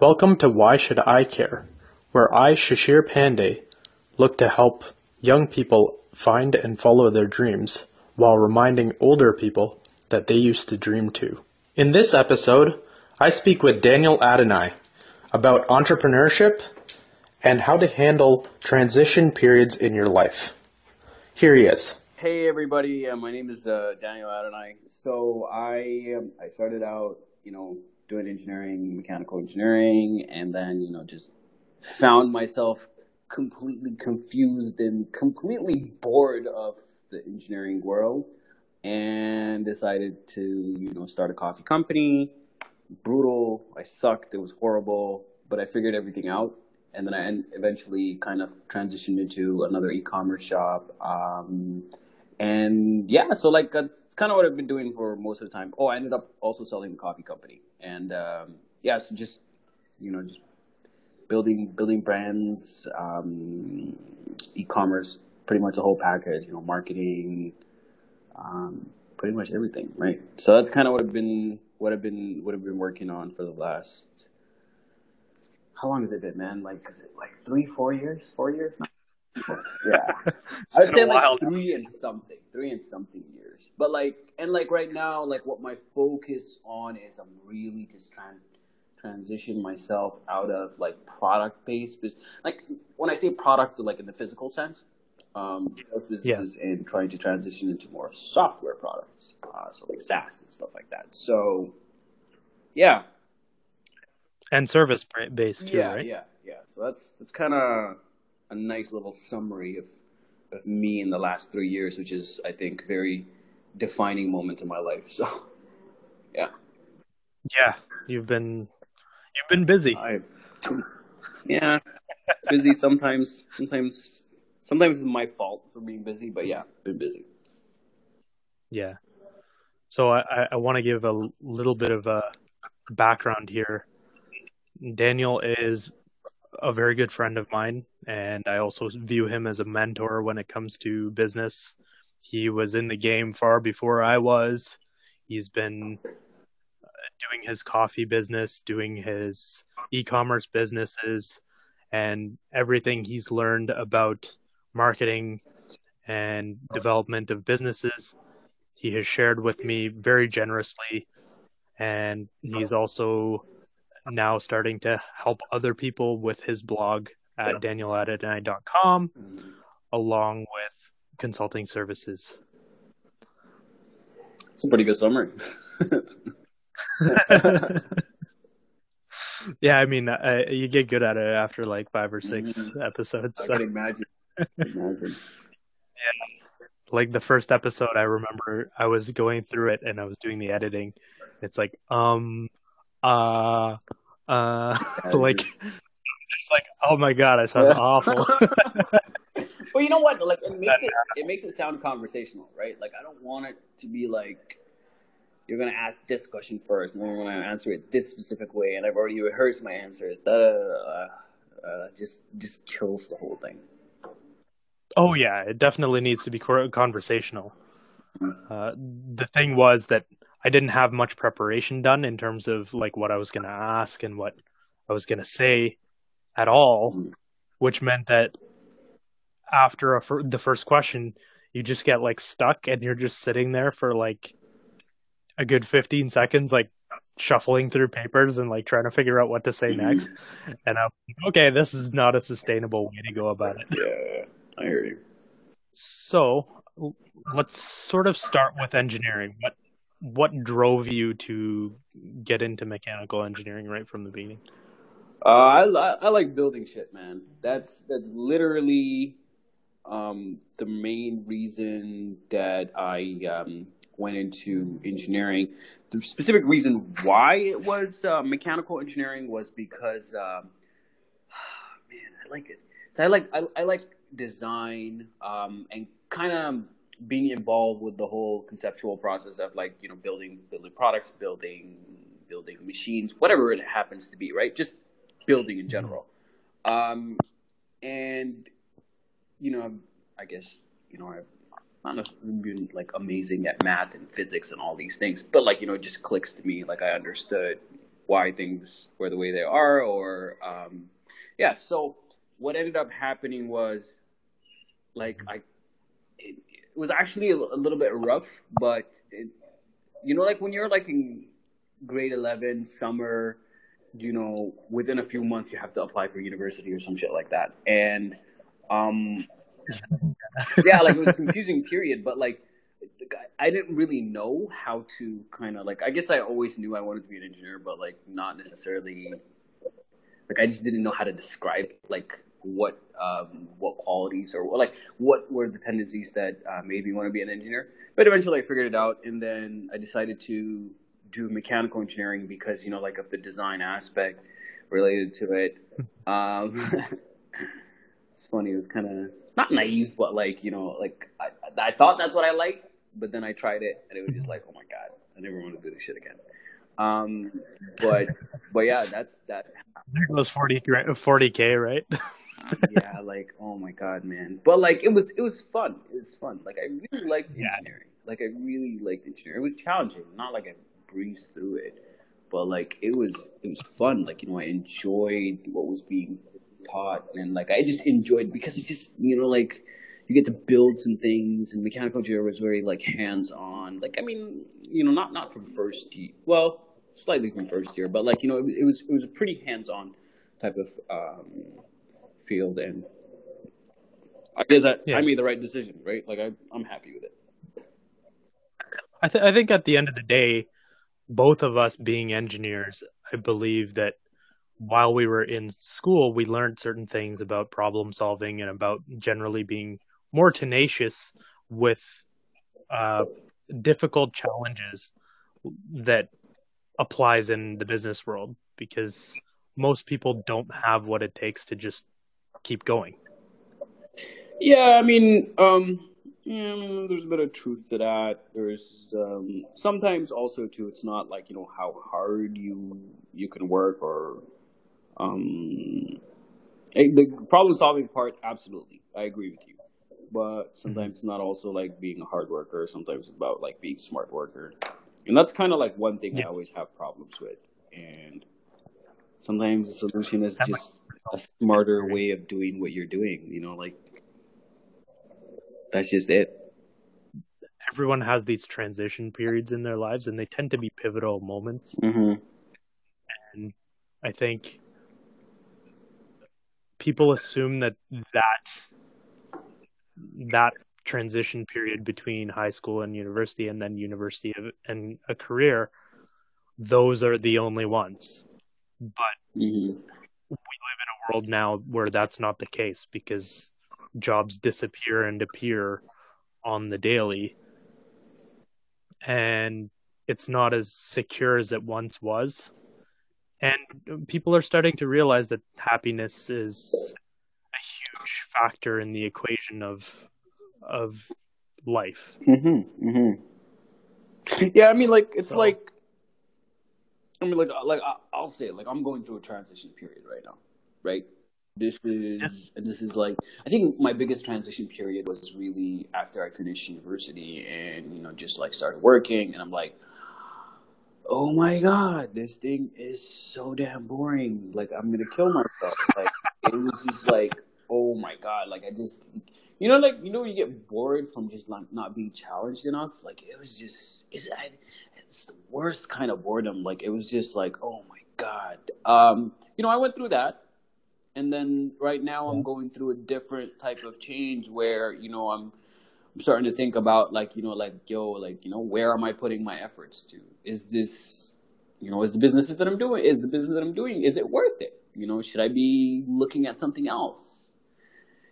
Welcome to Why Should I Care, where I, Shashir Pandey, look to help young people find and follow their dreams while reminding older people that they used to dream too. In this episode, I speak with Daniel Adonai about entrepreneurship and how to handle transition periods in your life. Here he is. Hey everybody, uh, my name is uh, Daniel Adonai. So I um, I started out, you know, doing engineering, mechanical engineering, and then you know just found myself completely confused and completely bored of the engineering world, and decided to you know start a coffee company. Brutal. I sucked. It was horrible, but I figured everything out, and then I eventually kind of transitioned into another e-commerce shop. Um, and yeah, so like that's kind of what I've been doing for most of the time. Oh, I ended up also selling the coffee company, and um, yeah, so just you know just building building brands, um, e-commerce, pretty much the whole package. You know, marketing, um, pretty much everything, right? So that's kind of what I've been what I've been what I've been working on for the last. How long has it been, man? Like, is it like three, four years? Four years? Yeah, I would say like three and something, three and something years. But like, and like right now, like what my focus on is, I'm really just trying to transition myself out of like product based business. Like when I say product, like in the physical sense, um, businesses yeah. and trying to transition into more software products, uh, so like SaaS and stuff like that. So, yeah, and service based too, yeah, right? Yeah, yeah. So that's that's kind of a nice little summary of of me in the last three years, which is I think very defining moment in my life. So yeah. Yeah. You've been you've been busy. I've yeah. busy sometimes sometimes sometimes it's my fault for being busy, but yeah, been busy. Yeah. So I, I want to give a little bit of a background here. Daniel is a very good friend of mine, and I also view him as a mentor when it comes to business. He was in the game far before I was. He's been uh, doing his coffee business, doing his e commerce businesses, and everything he's learned about marketing and development of businesses. He has shared with me very generously, and he's also now starting to help other people with his blog at yeah. danieladonai.com along with consulting services. It's a pretty good summary. yeah, I mean, uh, you get good at it after like five or 6 mm-hmm. episodes. I so. can imagine. imagine. yeah. Like the first episode, I remember I was going through it and I was doing the editing. It's like, um, uh, uh, like, just like, oh my god, I sound yeah. awful. well, you know what? Like, it makes it it makes it sound conversational, right? Like, I don't want it to be like you're gonna ask this question first, and then you're gonna answer it this specific way, and I've already rehearsed my answers. That uh, uh, just just kills the whole thing. Oh yeah, it definitely needs to be conversational. Mm-hmm. Uh, the thing was that I didn't have much preparation done in terms of like what I was going to ask and what I was going to say at all, mm. which meant that after a, the first question, you just get like stuck and you're just sitting there for like a good 15 seconds, like shuffling through papers and like trying to figure out what to say next. and I'm like, okay, this is not a sustainable way to go about it. Yeah, I hear you. So let's sort of start with engineering. What what drove you to get into mechanical engineering right from the beginning? Uh, I, I like building shit, man. That's that's literally um, the main reason that I um, went into engineering. The specific reason why it was uh, mechanical engineering was because, um, man, I like it. So I like I, I like design um, and kind of being involved with the whole conceptual process of like you know building building products, building building machines, whatever it happens to be, right? Just building in general. Um, and you know, I guess you know I've not been like amazing at math and physics and all these things, but like you know, it just clicks to me. Like I understood why things were the way they are, or um, yeah. So what ended up happening was like I was actually a, a, little bit rough, but it, you know, like when you're like in grade eleven summer, you know, within a few months you have to apply for university or some shit like that, and um, yeah, like it was a confusing period, but like I didn't really know how to kind of like. I guess I always knew I wanted to be an engineer, but like not necessarily. Like I just didn't know how to describe like what um, what qualities or like what were the tendencies that uh, made me want to be an engineer. But eventually, I figured it out, and then I decided to do mechanical engineering because you know like of the design aspect related to it. Um, it's funny. It was kind of not naive, but like you know, like I, I thought that's what I liked, but then I tried it and it was just like, oh my god, I never want to do this shit again. Um, but but yeah, that's that. It was 40 k, right? yeah, like oh my god, man. But like it was it was fun. It was fun. Like I really liked yeah. engineering. Like I really liked engineering. It was challenging, not like I breezed through it, but like it was it was fun. Like you know, I enjoyed what was being taught, and like I just enjoyed because it's just you know like you get to build some things, and mechanical engineering was very like hands on. Like I mean, you know, not not from first year, well, slightly from first year, but like you know, it, it was it was a pretty hands on type of um, field, and I guess that yeah. I made the right decision, right? Like I I'm happy with it. I, th- I think at the end of the day, both of us being engineers, I believe that while we were in school, we learned certain things about problem solving and about generally being more tenacious with uh, difficult challenges that applies in the business world because most people don't have what it takes to just keep going. Yeah, I mean, um, yeah, I mean, there's a bit of truth to that. There's um, sometimes also too. It's not like you know how hard you you can work or um, the problem solving part, absolutely, I agree with you. But sometimes mm-hmm. it's not also like being a hard worker. Sometimes it's about like being a smart worker, and that's kind of like one thing yeah. I always have problems with. And sometimes the solution is just a smarter way of doing what you're doing. You know, like that's just it. Everyone has these transition periods in their lives, and they tend to be pivotal moments. Mm-hmm. And I think people assume that that that transition period between high school and university and then university and a career those are the only ones but mm-hmm. we live in a world now where that's not the case because jobs disappear and appear on the daily and it's not as secure as it once was and people are starting to realize that happiness is a huge factor in the equation of of life. Mm-hmm, mm-hmm. Yeah, I mean, like it's so, like, I mean, like, like I'll say, it, like I'm going through a transition period right now, right? This is, yeah. this is like, I think my biggest transition period was really after I finished university and you know just like started working, and I'm like, oh my god, this thing is so damn boring. Like I'm gonna kill myself. Like it was just like, oh my god, like I just, you know, like you know, you get bored from just not not being challenged enough. Like it was just, it's, it's the worst kind of boredom. Like it was just like, oh my god. Um, you know, I went through that. And then right now I'm going through a different type of change where, you know, I'm I'm starting to think about like, you know, like, yo, like, you know, where am I putting my efforts to? Is this, you know, is the business that I'm doing, is the business that I'm doing, is it worth it? You know, should I be looking at something else?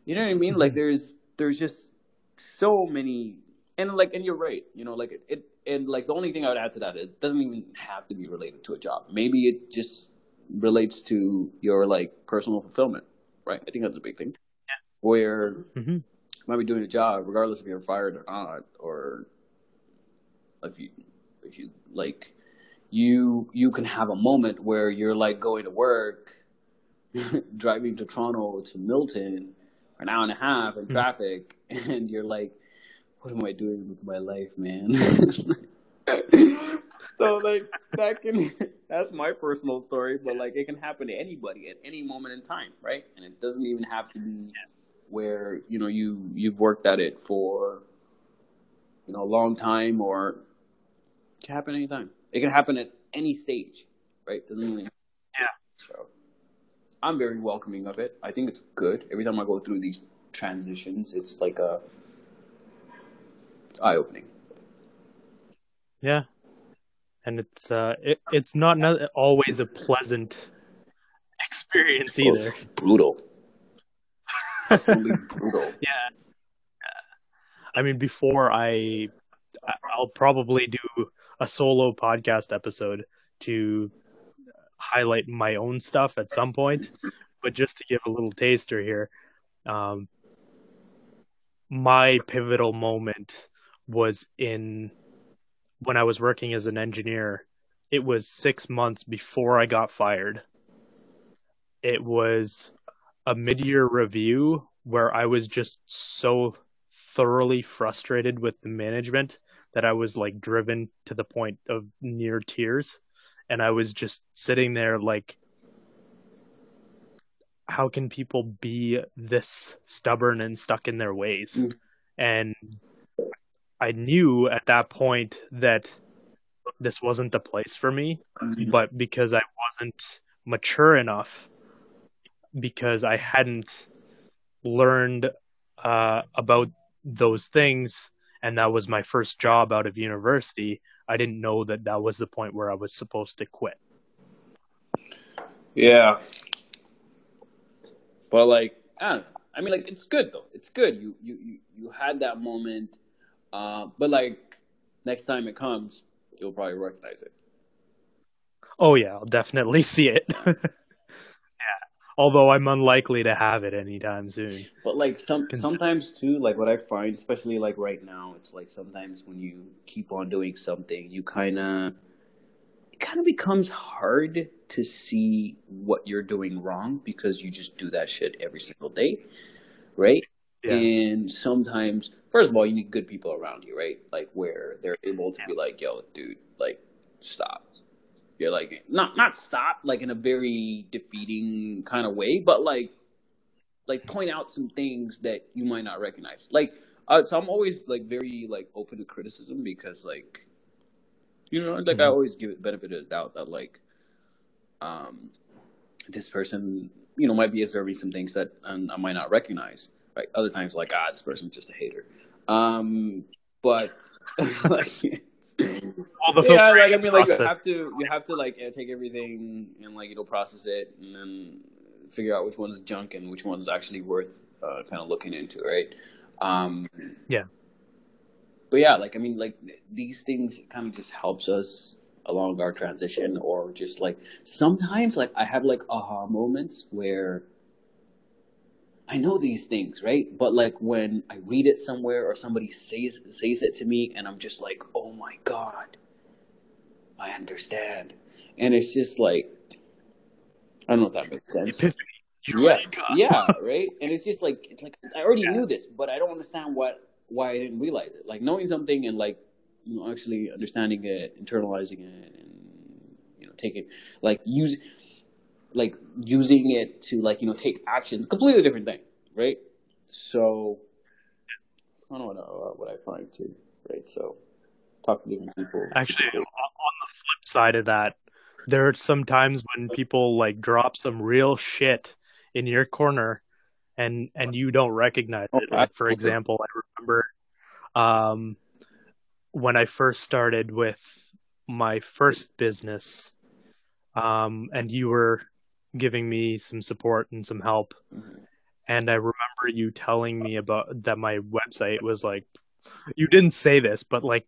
You know what I mean? Mm-hmm. Like there's, there's just so many, and like, and you're right, you know, like it, it, and like the only thing I would add to that, it doesn't even have to be related to a job. Maybe it just relates to your like personal fulfillment, right? I think that's a big thing. Yeah. Where, mm-hmm might be doing a job regardless if you're fired or not, or if you if you like you you can have a moment where you're like going to work, driving to Toronto to Milton, an hour and a half in hmm. traffic, mm-hmm. and you're like, what am I doing with my life, man? so like that can that's my personal story, but like it can happen to anybody at any moment in time, right? And it doesn't even have to be where you know you you've worked at it for you know a long time, or it can happen anytime. It can happen at any stage, right? Doesn't really. Yeah. So, I'm very welcoming of it. I think it's good. Every time I go through these transitions, it's like a eye opening. Yeah, and it's uh, it, it's not always a pleasant experience Oh, either. it's brutal. Absolutely brutal. Yeah. I mean, before I, I- I'll probably do a solo podcast episode to highlight my own stuff at some point. But just to give a little taster here, um, my pivotal moment was in when I was working as an engineer. It was six months before I got fired. It was a mid-year review where I was just so thoroughly frustrated with the management that I was like driven to the point of near tears and I was just sitting there like how can people be this stubborn and stuck in their ways Mm. and I knew at that point that this wasn't the place for me but because I wasn't mature enough, because I hadn't learned uh, about those things, and that was my first job out of university, I didn't know that that was the point where I was supposed to quit. Yeah. But like, I don't know. I mean, like, it's good though. It's good. You you you, you had that moment. Uh, but like, next time it comes, you'll probably recognize it. Oh yeah, I'll definitely see it. yeah, although I'm unlikely to have it anytime soon. But like some sometimes too, like what I find, especially like right now, it's like sometimes when you keep on doing something, you kind of it kind of becomes hard to see what you're doing wrong because you just do that shit every single day, right? Yeah, And sometimes, first of all, you need good people around you, right? Like where they're able to be like, "Yo, dude, like, stop." You're like, not not stop, like in a very defeating kind of way, but like, like point out some things that you might not recognize. Like, uh, so I'm always like very like open to criticism because like, you know, like I Mhm. always give it benefit of the doubt that like, um, this person, you know, might be observing some things that um, I might not recognize. Right? Other times, like, ah, this person's just a hater. Um, but like, it's- All the yeah, like I mean, like you have to, you have to like take everything and like you know process it and then figure out which one's junk and which one's actually worth uh, kind of looking into, right? Um, Yeah. But yeah, like I mean, like these things kind of just helps us along our transition, or just like sometimes, like I have like aha moments where I know these things, right? But like when I read it somewhere or somebody says says it to me, and I'm just like, oh my god, I understand, and it's just like I don't know if that makes sense. Yeah, yeah, right. And it's just like it's like I already Yeah. knew this, but I don't understand what why I didn't realize it. Like knowing something and like you know actually understanding it, internalizing it, and you know taking like use like using it to like you know take actions, completely different thing, right? So it's kind of what I, I find too, right? So talk to different people. Actually, on the flip side of that, there are some times when people like drop some real shit in your corner and and you don't recognize it. Like for example, I remember um when I first started with my first business um and you were giving me some support and some help Mhm. and I remember you telling me about that my website was like you didn't say this, but like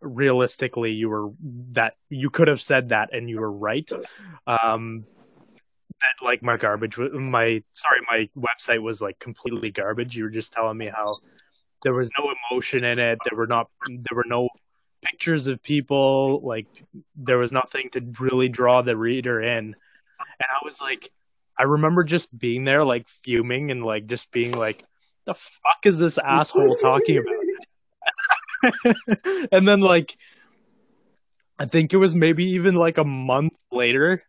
realistically you were that you could have said that and you were right. Um that like my garbage my sorry, my website was like completely garbage. You were just telling me how there was no emotion in it, there were not there were no pictures of people, like there was nothing to really draw the reader in. And I was like I remember just being there like fuming and like just being like the fuck is this asshole talking about? and then like I think it was maybe even like a month later,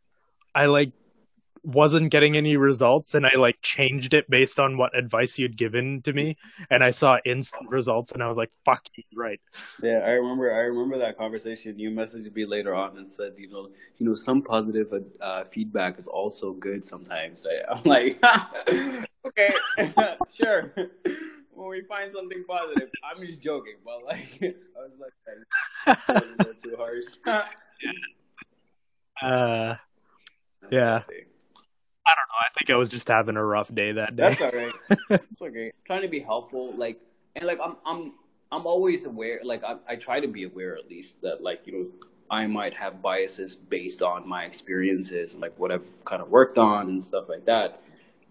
I like wasn't getting any results and I like changed it based on what advice you'd given to me and I saw instant results and I was like, fuck you, right. Yeah, I remember I remember that conversation. You messaged me later on and said, you know, you know, some positive uh, feedback is also good sometimes. I'm like, okay, sure. when we find something positive, I'm just joking, but like I was like, that was too harsh. uh, yeah. I don't know. I think I was just having a rough day that day. That's all right. It's okay. Trying to be helpful, like, and like I'm, I'm, I'm always aware. Like, I, I try to be aware at least that, like, you know, I might have biases based on my experiences, like what I've kind of worked on and stuff like that.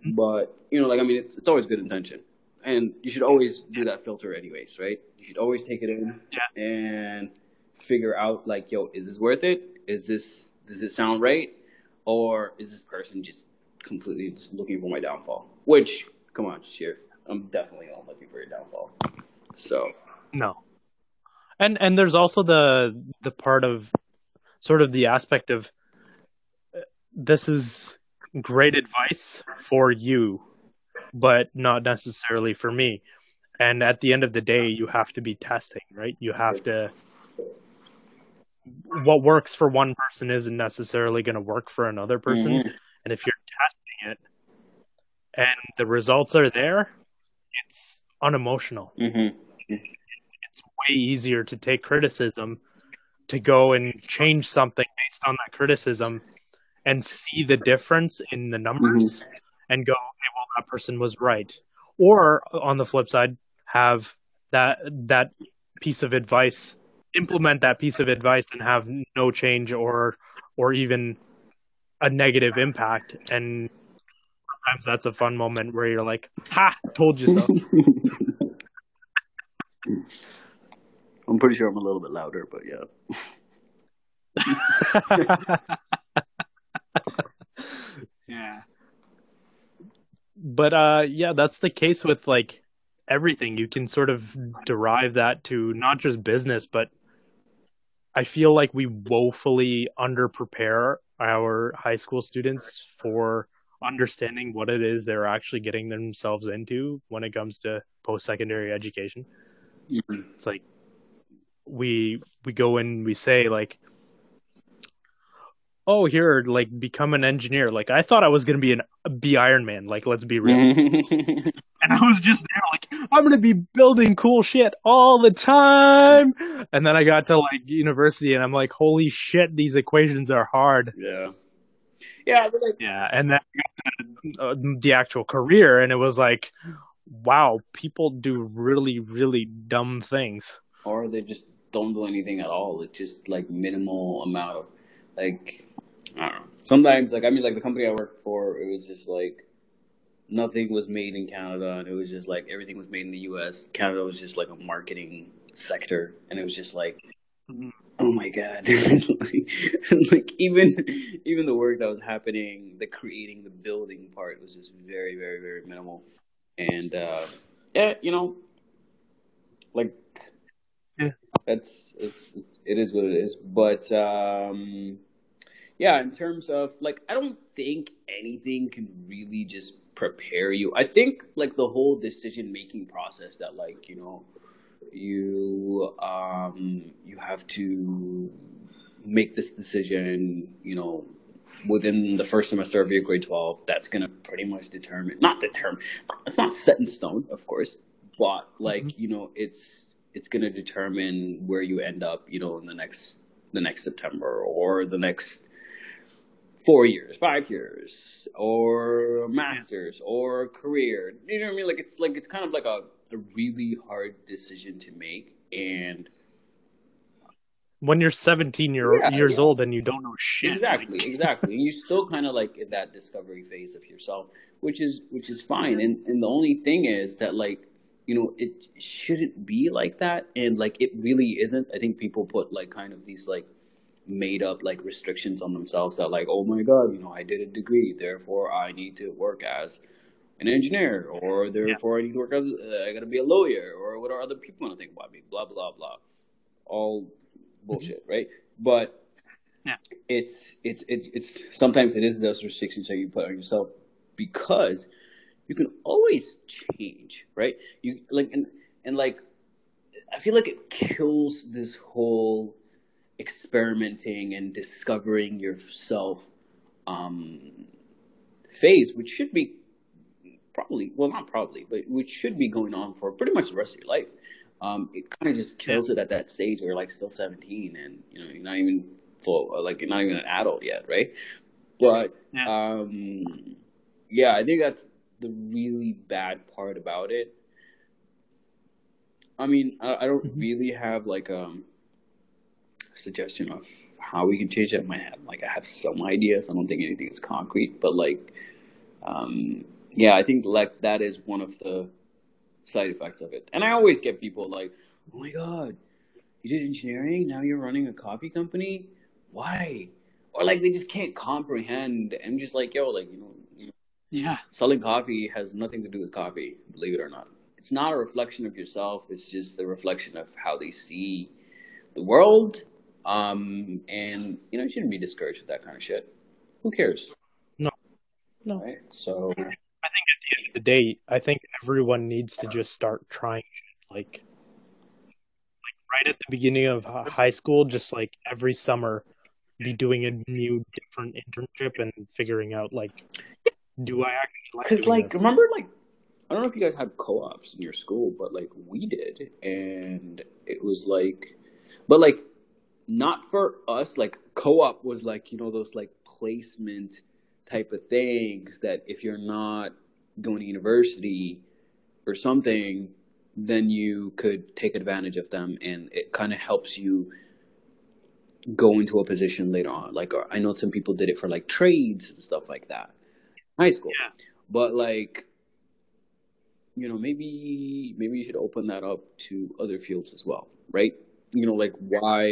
Mm-hmm. But you know, like, I mean, it's it's always good intention, and you should always do that filter, anyways, right? You should always take it in yeah. and figure out, like, yo, is this worth it? Is this does it sound right? Or is this person just completely just looking for my downfall. Which, come on, Sheriff, I'm definitely not looking for your downfall. So no, and and there's also the the part of sort of the aspect of this is great advice for you, but not necessarily for me. And at the end of the day, you have to be testing, right? You have to. What works for one person isn't necessarily going to work for another person. Mm-hmm. And if you're testing it and the results are there, it's unemotional. Mm-hmm. It's way easier to take criticism, to go and change something based on that criticism and see the difference in the numbers mm-hmm. and go, okay, well, that person was right. Or on the flip side, have that that piece of advice, implement that piece of advice and have no change or or even a negative impact and sometimes that's a fun moment where you're like ha told you so. I'm pretty sure i'm a little bit louder but yeah. Yeah. But uh yeah that's the case with like everything. You can sort of derive that to not just business but i feel like we woefully underprepare our high school students for understanding what it is they're actually getting themselves into when it comes to post-secondary education. Mm-hmm. It's like we we go and we say like oh here like become an engineer. Like i thought i was going to be an be iron man like let's be real. And i was just there like i'm going to be building cool shit all the time. And then i got to like university and i'm like holy shit these equations are hard. Yeah. Yeah like... yeah and then uh, the actual career and it was like wow people do really really dumb things. Or they just don't do anything at all. It's just like minimal amount of like I don't know. Sometimes, like I mean, like the company I worked for, it was just like nothing was made in Canada, and it was just like everything was made in the U.S. Canada was just like a marketing sector, and it was just like, mm-hmm. oh my god, like, like even even the work that was happening, the creating, the building part was just very, very, very minimal, and uh, yeah, you know, like yeah, that's it's it is what it is, but. um yeah, in terms of like, I don't think anything can really just prepare you. I think like the whole decision making process that like you know you um you have to make this decision you know within the first semester of your grade 12 that's going to pretty much determine not determine it's not set in stone of course but like mm-hmm. you know it's it's going to determine where you end up you know in the next the next september or the next four years, five years, or a master's, or career. You know what I mean? Like it's like it's kind of like a, a really hard decision to make, and when you're 17 year, yeah, years yeah. old and you don't know shit. Exactly, like... exactly. And you're still kind of like in that discovery phase of yourself, which is which is fine. And and the only thing is that like you know it shouldn't be like that, and like it really isn't. I think people put like kind of these like made up like restrictions on themselves that like oh my god you know i did a degree therefore i need to work as an engineer or therefore yeah. i need to work as uh, i gotta be a lawyer or what are other people gonna think about me blah blah blah all bullshit, right? But Yeah. it's, it's it's it's sometimes it is those restrictions that you put on yourself because you can always change, right? You like and and like I feel like it kills this whole experimenting and discovering yourself um, phase, which should be probably well not probably, but which should be going on for pretty much the rest of your life. Um, it kind of just kills it at that stage where you're like still 17 and you know you're not even full like you're not even an adult yet, right? But Yeah. um, yeah, I think that's the really bad part about it. I mean, I, I don't Mhm. really have like um, a suggestion of how we can change it in my head. Like I have some ideas. I don't think anything is concrete, but like, um, yeah, I think like that is one of the side effects of it. And I always get people like, "Oh my god, you did engineering, now you're running a coffee company. Why?" Or like they just can't comprehend. I'm just like, yo, like you know, Yeah. selling coffee has nothing to do with coffee, believe it or not. It's not a reflection of yourself. It's just a reflection of how they see the world. Um, and you know, you shouldn't be discouraged with that kind of shit. Who cares? No. No. Right? So I think at the end of the day, I think everyone needs to just start trying like like right at the beginning of high school, just like every summer be doing a new different internship and figuring out like do I actually like Because, like, this? remember, like, I don't know if you guys had co-ops in your school, but like we did, and it was like, but like, not for us. Like, co-op was like you know those like placement type of things that if you're not going to university or something, then you could take advantage of them, and it kind of helps you go into a position later on. Like, or I know some people did it for like trades and stuff like that, high school. Yeah. But like, you know, maybe maybe you should open that up to other fields as well, right? You know, like why,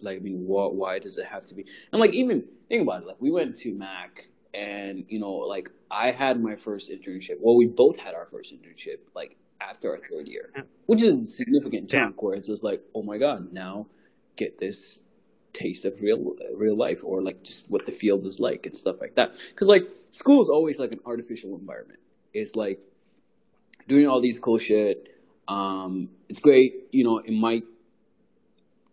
like I mean, what, why does it have to be? And like even think about it, like we went to Mac, and you know, like I had my first internship. Well, we both had our first internship, like after our third year, which is a significant Yeah. chunk. Where it's just like, oh my god, now get this taste of real real life or like just what the field is like and stuff like that because like school is always like an artificial environment it's like doing all these cool shit um it's great you know it might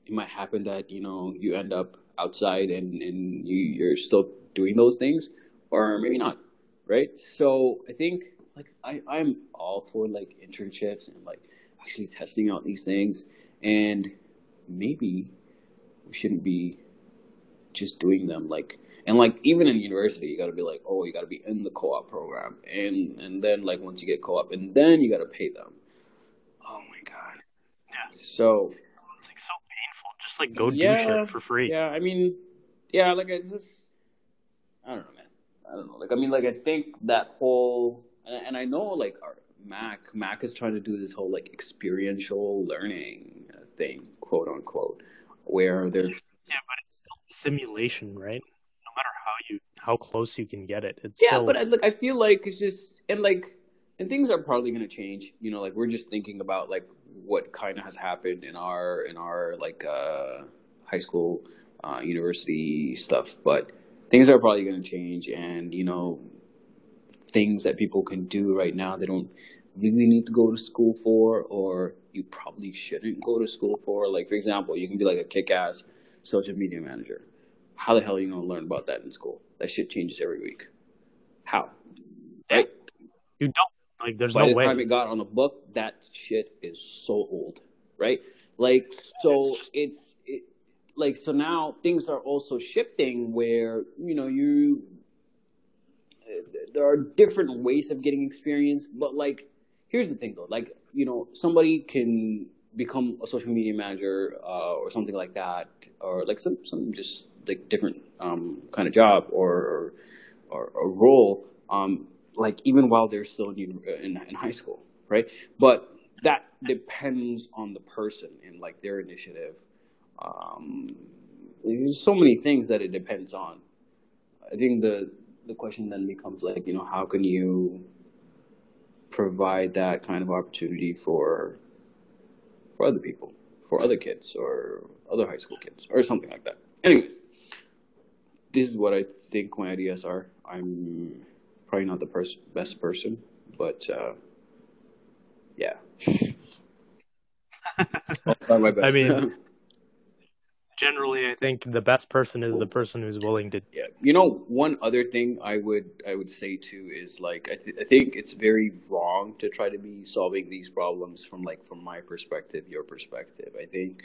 it might happen that you know you end up outside and and you you're still doing those things or maybe not right? So i think like i i'm all for like internships and like actually testing out these things. And maybe we shouldn't be just doing them like and like even in university you got to be like oh you got to be in the co-op program. And and then like once you get co-op and then you got to pay them. Oh my god. Yeah. so Just like go Yeah. do shit for free. yeah i mean yeah like i just i don't know man i don't know like i mean like i think that whole and, and i know like our mac mac is trying to do this whole like experiential learning thing quote unquote where there's Yeah, but it's still simulation, right? No matter how you how close you can get it, it's yeah still but I, like i feel like it's just and like and things are probably going to change you know like we're just thinking about like what kind of has happened in our in our like uh high school uh university stuff but things are probably going to change and you know things that people can do right now they don't really need to go to school for or you probably shouldn't go to school for. Like for example you can be like a kick-ass social media manager. How the hell are you going to learn about that in school? That shit changes every week. How? Right? You don't like. There's by no the way. time it got on the book, that shit is so old, right? Like, so It's just- it's it, like so now things are also shifting where you know you there are different ways of getting experience, but like here's the thing though, like you know somebody can become a social media manager uh, or something like that, or like some some just like different um, kind of job or or, or role, um, like even while they're still in, in in high school, right? But that depends on the person and like their initiative. Um, there's so many things that it depends on. I think the the question then becomes like, you know, how can you provide that kind of opportunity for for other people, for other kids or other high school kids or something like that. Anyways, this is what I think my ideas are. I'm probably not the pers- best person, but uh, yeah. I'll try my best. I mean, generally, I think the best person is the person who's willing to. yeah. You know, one other thing I would I would say too is like I, th- I think it's very wrong to try to be solving these problems from like from my perspective, your perspective. I think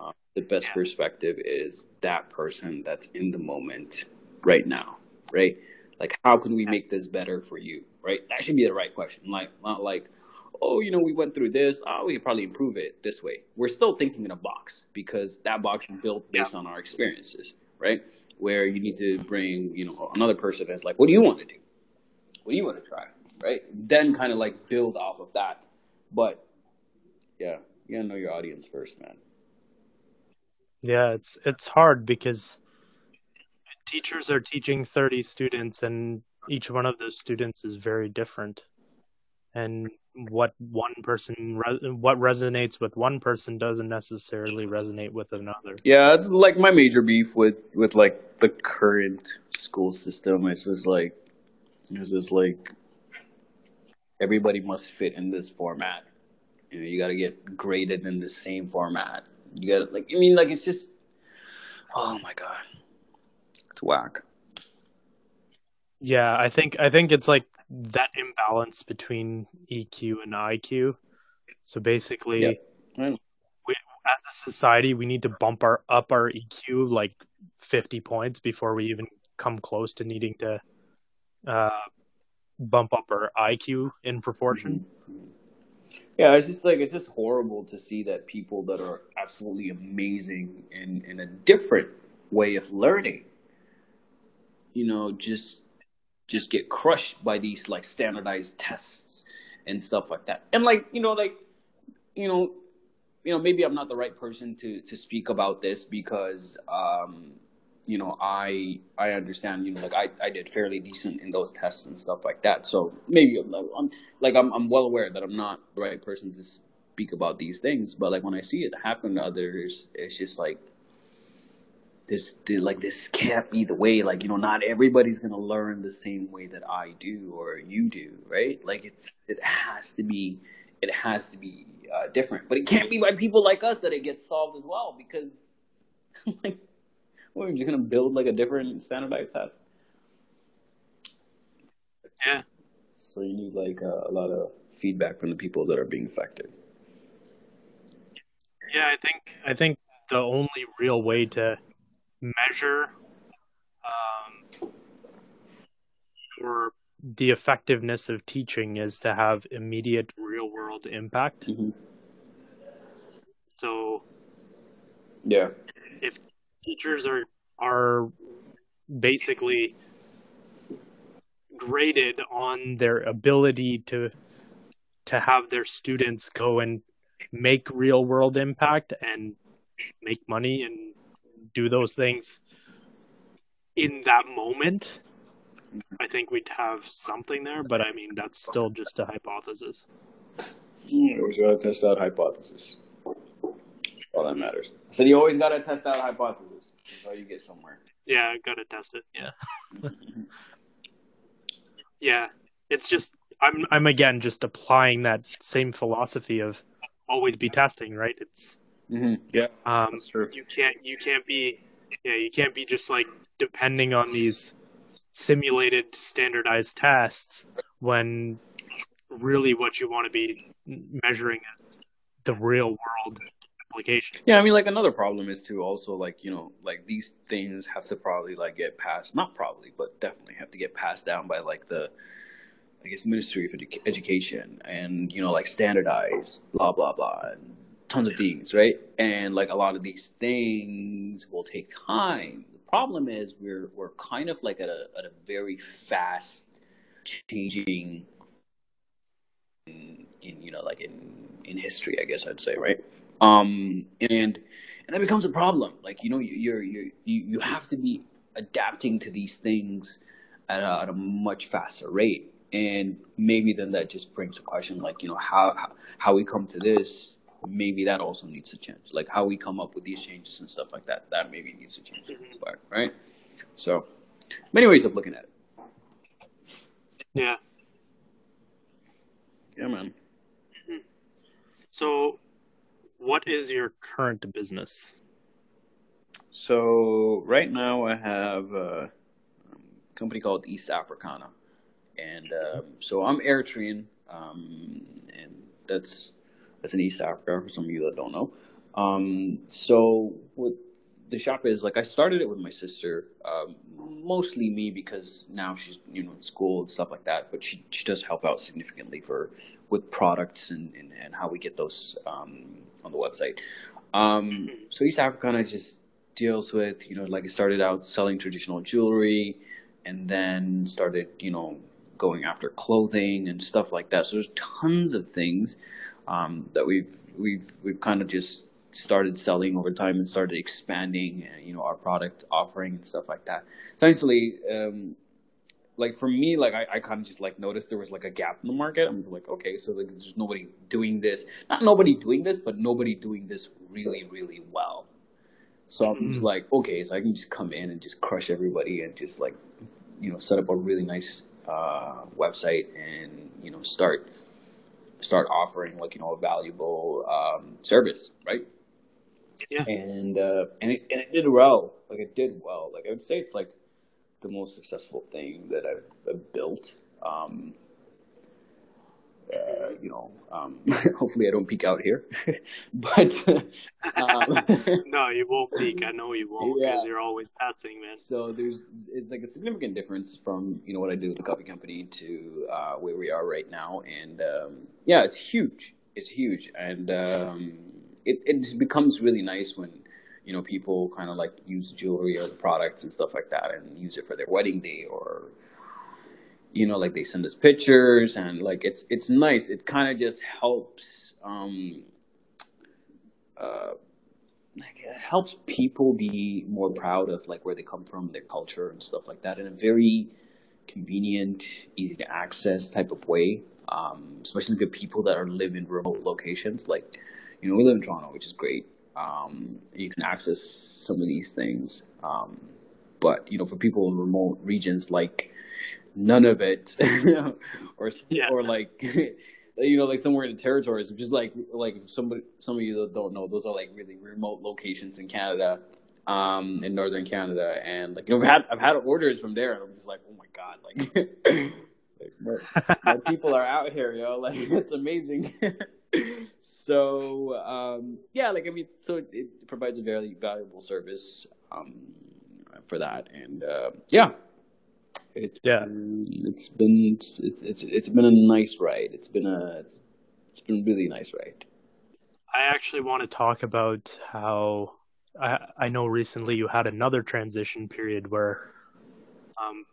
uh, the best Yeah. perspective is that person that's in the moment right now, right? Like, how can we make this better for you, right? That should be the right question. Like, not like, oh, you know, we went through this. Oh, we could probably improve it this way. We're still thinking in a box because that box is built based on our experiences, right? Where you need to bring, you know, another person that's like, what do you want to do? What do you want to try, right? Then kind of like build off of that. But yeah, you gotta know your audience first, man. Yeah, it's it's hard because teachers are teaching 30 students and each one of those students is very different. And what one person what resonates with one person doesn't necessarily resonate with another. Yeah, it's like my major beef with with like the current school system. It's just like it's just like everybody must fit in this format. You know, you got to get graded in the same format. You got to like I mean like it's just oh my god. It's whack. Yeah, I think I think it's like that imbalance between EQ and IQ. So basically, Yep. I we, as a society, we need to bump our up our EQ like 50 points before we even come close to needing to uh, bump up our IQ in proportion. Yeah, it's just like it's just horrible to see that people that are absolutely amazing in in a different way of learning, you know, just just get crushed by these like standardized tests and stuff like that. And like, you know, like you know, you know, maybe I'm not the right person to to speak about this because um you know, I I understand, you know, like I, I did fairly decent in those tests and stuff like that. So maybe I'm, I'm like I'm I'm well aware that I'm not the right person to speak about these things. But like when I see it happen to others, it's just like this like this can't be the way. Like you know, not everybody's gonna learn the same way that I do or you do, right? Like it's it has to be it has to be uh, different. But it can't be by people like us that it gets solved as well because like we're just gonna build like a different standardized test. Yeah. So you need like a, a lot of feedback from the people that are being affected. Yeah, I think I think the only real way to measure um, your the effectiveness of teaching is to have immediate real world impact. Mm-hmm. So Yeah. if teachers are are basically graded on their ability to to have their students go and make real world impact and make money and do those things in that moment i think we'd have something there but i mean that's still just a hypothesis You always gotta test out hypothesis. All that matters. So you always gotta test out hypothesis. That's how you get somewhere. yeah gotta test it yeah yeah it's just i'm i'm again just applying that same philosophy of always be testing right it's Mm-hmm. Yeah, um that's true. you can't you can't be yeah you can't be just like depending on these simulated standardized tests when really what you want to be measuring is the real world application Yeah, I mean, like another problem is to also like you know like these things have to probably like get passed, not probably, but definitely have to get passed down by like the, I guess, Ministry of Edu- Education and you know like standardized blah blah blah and tons of things, right? And like a lot of these things will take time. The problem is we're we're kind of like at a at a very fast changing in, in you know like in in history, I guess I'd say, right? Um, and and that becomes a problem. Like you know, you- you're you're you you have to be adapting to these things at a, at a much faster rate. And maybe then that just brings a question like you know how how, how we come to this maybe that also needs to change. Like how we come up with these changes and stuff like that. That maybe needs to change. But, right? So, many ways of looking at it. Yeah. Yeah, man. So, what is your current business? So right now I have a company called East Africana, and um, so I'm Eritrean, um, and that's that's in East Africa for some of you that don't know. Um, so what the shop is like, I started it with my sister, um, mostly me because now she's you know in school and stuff like that. But she she does help out significantly for with products and and, and how we get those um, on the website. Um, so East Africana just deals with, you know, like it started out selling traditional jewelry and then started, you know, going after clothing and stuff like that. So there's tons of things um, that we've we've we've kind of just started selling over time and started expanding, uh, you know, our product offering and stuff like that. Essentially, um, like for me, like I, I kind of just like noticed there was like a gap in the market. I'm like, okay, so like there's nobody doing this, not nobody doing this, but nobody doing this really, really well. So I'm just mm-hmm. like, okay, so I can just come in and just crush everybody and just like, you know, set up a really nice uh, website and you know start start offering like you know a valuable um, service, right? Yeah. And uh, and it and it did well. Like it did well. Like I would say it's like the most successful thing that I've, I've built. Um, uh, you know, um, hopefully I don't peek out here, but um, no, you won't peek. I know you won't yeah. because you're always testing, man. So there's it's like a significant difference from you know what I do with the coffee company to uh, where we are right now, and um, yeah, it's huge. It's huge, and um, it it becomes really nice when you know people kind of like use jewelry or the products and stuff like that, and use it for their wedding day or you know, like they send us pictures and like it's it's nice. It kind of just helps um uh like it helps people be more proud of like where they come from, their culture and stuff like that in a very convenient, easy to access type of way. Um, especially the people that are live in remote locations. Like, you know, we live in Toronto, which is great. Um, you can access some of these things. Um, but you know, for people in remote regions like none of it, or yeah. or like you know like somewhere in the territories, which is like like somebody some of you don't know, those are like really remote locations in Canada, um, in northern Canada, and like you know I've had I've had orders from there, and I'm just like oh my god, like. like people are out here, yo. Like it's amazing. so um, yeah, like I mean, so it, it provides a very valuable service um, for that, and uh, yeah, it's yeah. Been, it's been it's, it's it's been a nice ride. It's been a it's been really nice ride. I actually want to talk about how I I know recently you had another transition period where um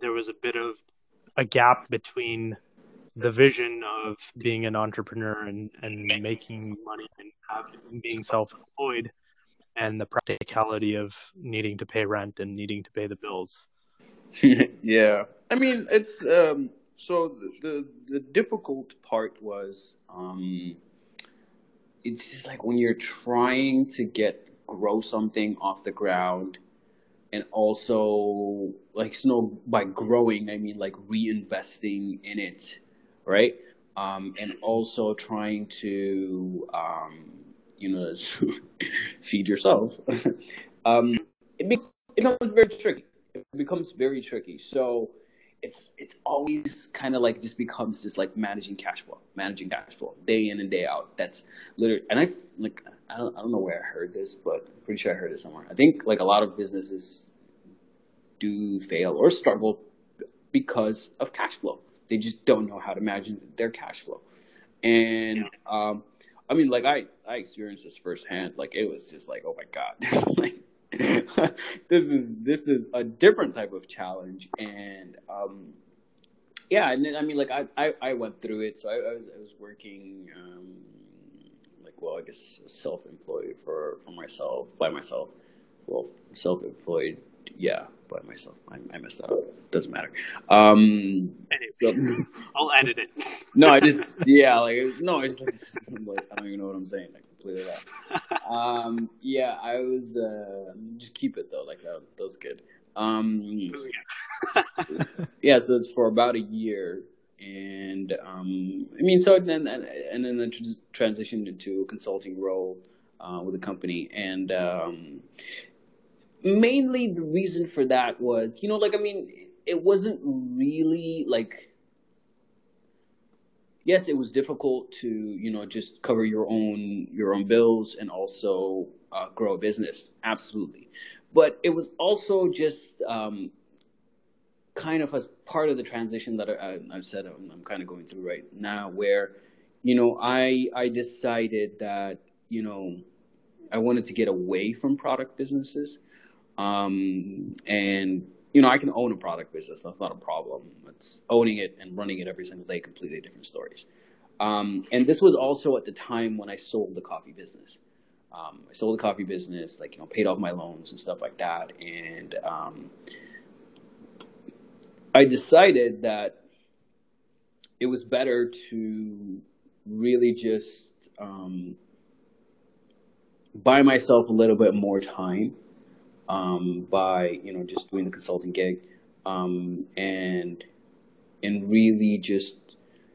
there was a bit of a gap between the vision of being an entrepreneur and, and making money and having, being self-employed and the practicality of needing to pay rent and needing to pay the bills. yeah, I mean it's um, so the, the, the difficult part was um, it's just like when you're trying to get grow something off the ground and also like know by growing I mean like reinvesting in it, right? Um, and also trying to um, you know feed yourself. um, it makes it becomes very tricky becomes very tricky. So it's it's always kind of like just becomes just like managing cash flow, managing cash flow day in and day out. That's literally, and I like I don't, I don't know where I heard this, but I'm pretty sure I heard it somewhere. I think like a lot of businesses do fail or struggle because of cash flow. They just don't know how to manage their cash flow. And um, I mean, like I I experienced this firsthand. Like it was just like, oh my god, like this is this is a different type of challenge, and um, yeah, and I mean, like I, I, I went through it. So I, I was I was working, um, like well, I guess self-employed for for myself by myself. Well, self-employed, yeah, by myself. I, I messed up. Doesn't matter. Um, I'll edit it. no, I just yeah, like no, I just like, like I don't even know what I'm saying. Like completely that. Um, yeah, I was uh, just keep it though. Like that, that was good. Um, yeah, so it's for about a year, and um, I mean, so then and then I transitioned into a consulting role uh, with a company, and um, mainly the reason for that was, you know, like I mean, it wasn't really like. Yes, it was difficult to you know just cover your own your own bills and also uh, grow a business. Absolutely, but it was also just um, kind of as part of the transition that I, have said I'm, I'm, kind of going through right now, where you know I I decided that you know I wanted to get away from product businesses, um, and you know I can own a product business. That's not a problem. It's owning it and running it every single day, completely different stories. Um, and this was also at the time when I sold the coffee business. Um, I sold the coffee business, like you know, paid off my loans and stuff like that, and um, I decided that it was better to really just um, buy myself a little bit more time um, by you know just doing the consulting gig um, and and really just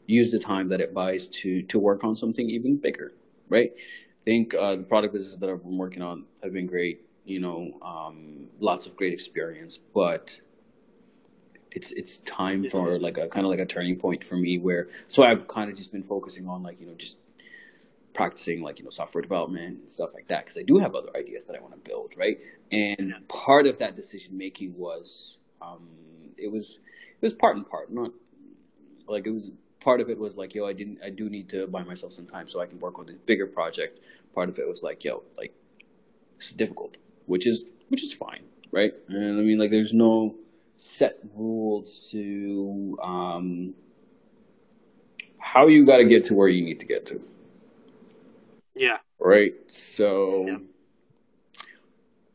use the time that it buys to to work on something even bigger, right? I think uh, the product business that I've been working on have been great. You know, um, lots of great experience, but it's it's time for like a kind of like a turning point for me where so I've kind of just been focusing on like you know just practicing like you know software development and stuff like that because I do have other ideas that I want to build right and part of that decision making was um, it was it was part and part not like it was part of it was like, yo, I didn't, I do need to buy myself some time so I can work on this bigger project. Part of it was like, yo, like it's difficult, which is which is fine, right? And I mean, like, there's no set rules to um, how you got to get to where you need to get to. Yeah. Right. So. Yeah.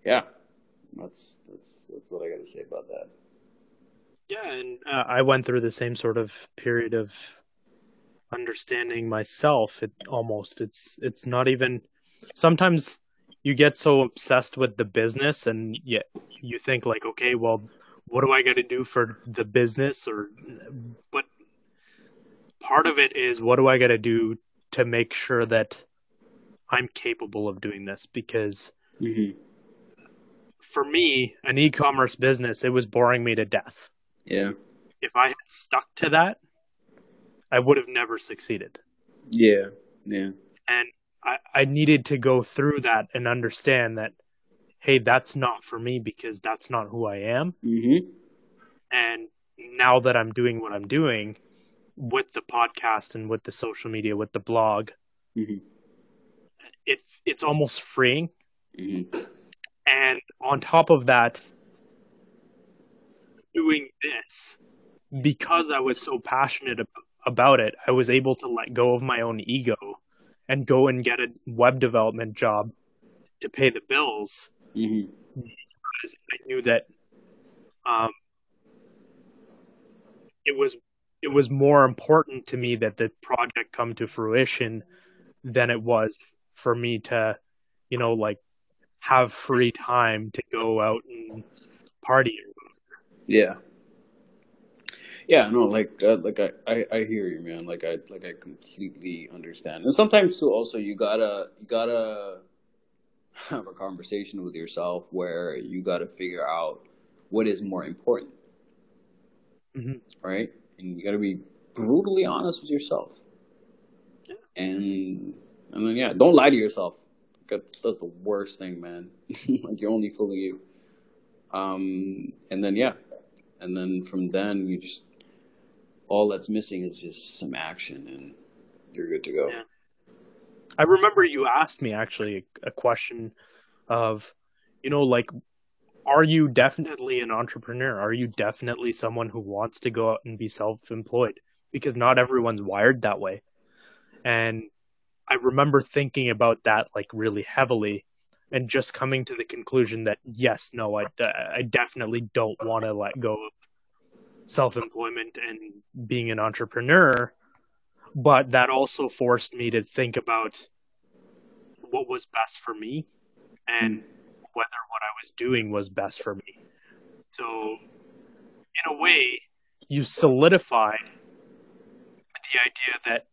yeah. That's that's that's what I got to say about that. Yeah, and uh, I went through the same sort of period of understanding myself. It almost it's it's not even sometimes you get so obsessed with the business and yet you think like okay well what do i got to do for the business or but part of it is what do i got to do to make sure that i'm capable of doing this because mm-hmm. for me an e-commerce business it was boring me to death yeah. If I had stuck to that, I would have never succeeded. Yeah. Yeah. And I, I needed to go through that and understand that, hey, that's not for me because that's not who I am. Mm-hmm. And now that I'm doing what I'm doing with the podcast and with the social media, with the blog, mm-hmm. It, it's almost freeing. Mm-hmm. And on top of that, doing this because I was so passionate about it, I was able to let go of my own ego and go and get a web development job to pay the bills mm-hmm. because I knew that um, it was it was more important to me that the project come to fruition than it was for me to, you know, like have free time to go out and party yeah. Yeah, no, like, uh, like I, I, I hear you, man. Like I, like I completely understand. And sometimes too, also you gotta, you gotta have a conversation with yourself where you gotta figure out what is more important, mm-hmm. right? And you gotta be brutally honest with yourself. Yeah. And, and then yeah, don't lie to yourself. That's, that's the worst thing, man. like you're only fooling you. Um, and then yeah, and then from then you just all that's missing is just some action, and you're good to go. Yeah. I remember you asked me actually a question of, you know, like, are you definitely an entrepreneur? Are you definitely someone who wants to go out and be self-employed? Because not everyone's wired that way. And I remember thinking about that like really heavily and just coming to the conclusion that yes, no, I, I definitely don't want to let go of self employment and being an entrepreneur, but that also forced me to think about what was best for me and whether what I was doing was best for me. So, in a way, you solidified the idea that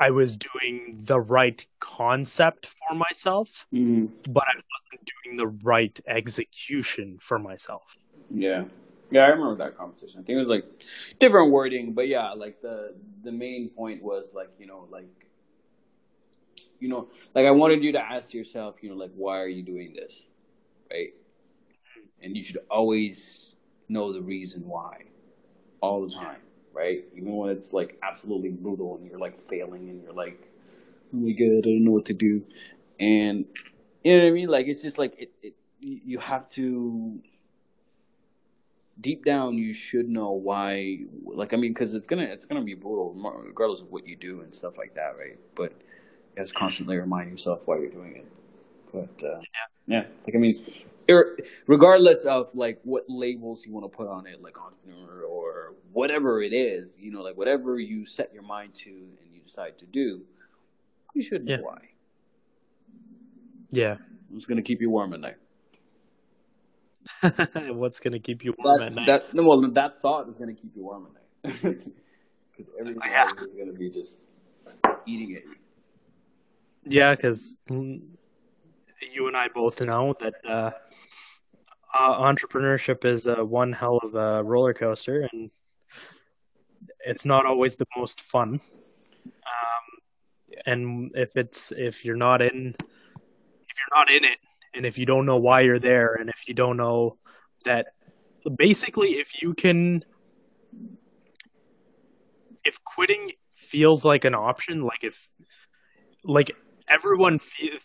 I was doing the right concept for myself, mm-hmm. but I wasn't doing the right execution for myself. Yeah. Yeah, I remember that conversation. I think it was like different wording, but yeah, like the the main point was like, you know, like you know, like I wanted you to ask yourself, you know, like why are you doing this? Right? And you should always know the reason why all the time right? Even when it's like absolutely brutal and you're like failing and you're like, oh my god, I don't know what to do, and you know what I mean? Like it's just like it, it you have to deep down you should know why like i mean because it's gonna it's gonna be brutal regardless of what you do and stuff like that right but you have to constantly remind yourself why you're doing it but uh, yeah. yeah like i mean Er, regardless of like what labels you want to put on it like entrepreneur or whatever it is, you know, like whatever you set your mind to and you decide to do, you should know yeah. why. Yeah. It's going to keep you warm at night. What's going to keep you warm that's, at night? That's, no, well, that thought is going to keep you warm at night. Because everything yeah. else is going to be just eating at you. Yeah, because mm, you and I both know that uh, uh, entrepreneurship is uh, one hell of a roller coaster, and it's not always the most fun. Um. And if it's if you're not in if you're not in it, and if you don't know why you're there, and if you don't know that, basically, if you can, if quitting feels like an option, like if like everyone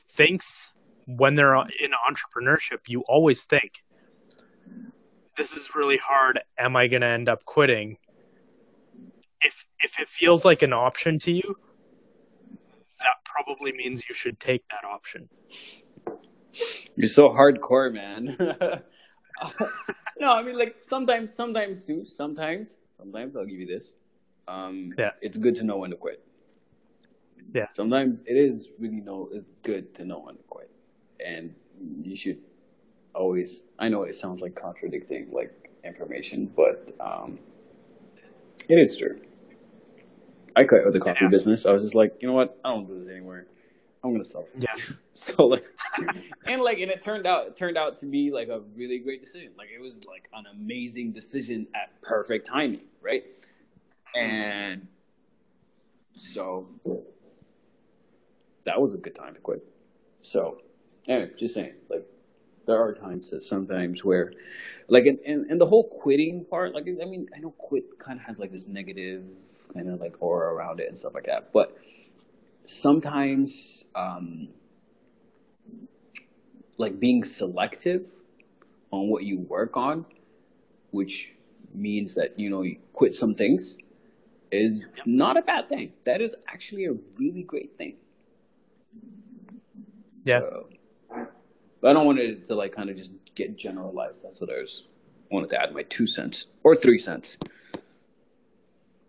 thinks when they're in entrepreneurship, you always think, this is really hard. Am I going to end up quitting? If if it feels like an option to you, that probably means you should take that option. You're so hardcore, man. no, I mean like sometimes, sometimes too. Sometimes, sometimes I'll give you this. Um, yeah, it's good to know when to quit. Yeah. Sometimes it is really know it's good to know when to quit, and you should always. I know it sounds like contradicting like information, but um, it is true. I quit with the coffee yeah. business. I was just like, you know what? I don't do this anymore. I'm gonna sell. Yeah. so like, and like, and it turned out it turned out to be like a really great decision. Like it was like an amazing decision at perfect timing, right? And so that was a good time to quit. So, anyway, just saying, like, there are times that sometimes where, like, and, in, in the whole quitting part, like, I mean, I know quit kind of has like this negative kind of like aura around it and stuff like that, but sometimes, um, like being selective on what you work on, which means that, you know, you quit some things is not a bad thing. That is actually a really great thing. Yeah. So, but I don't want it to like kind of just get generalized. That's what I was wanted to add my two cents or three cents.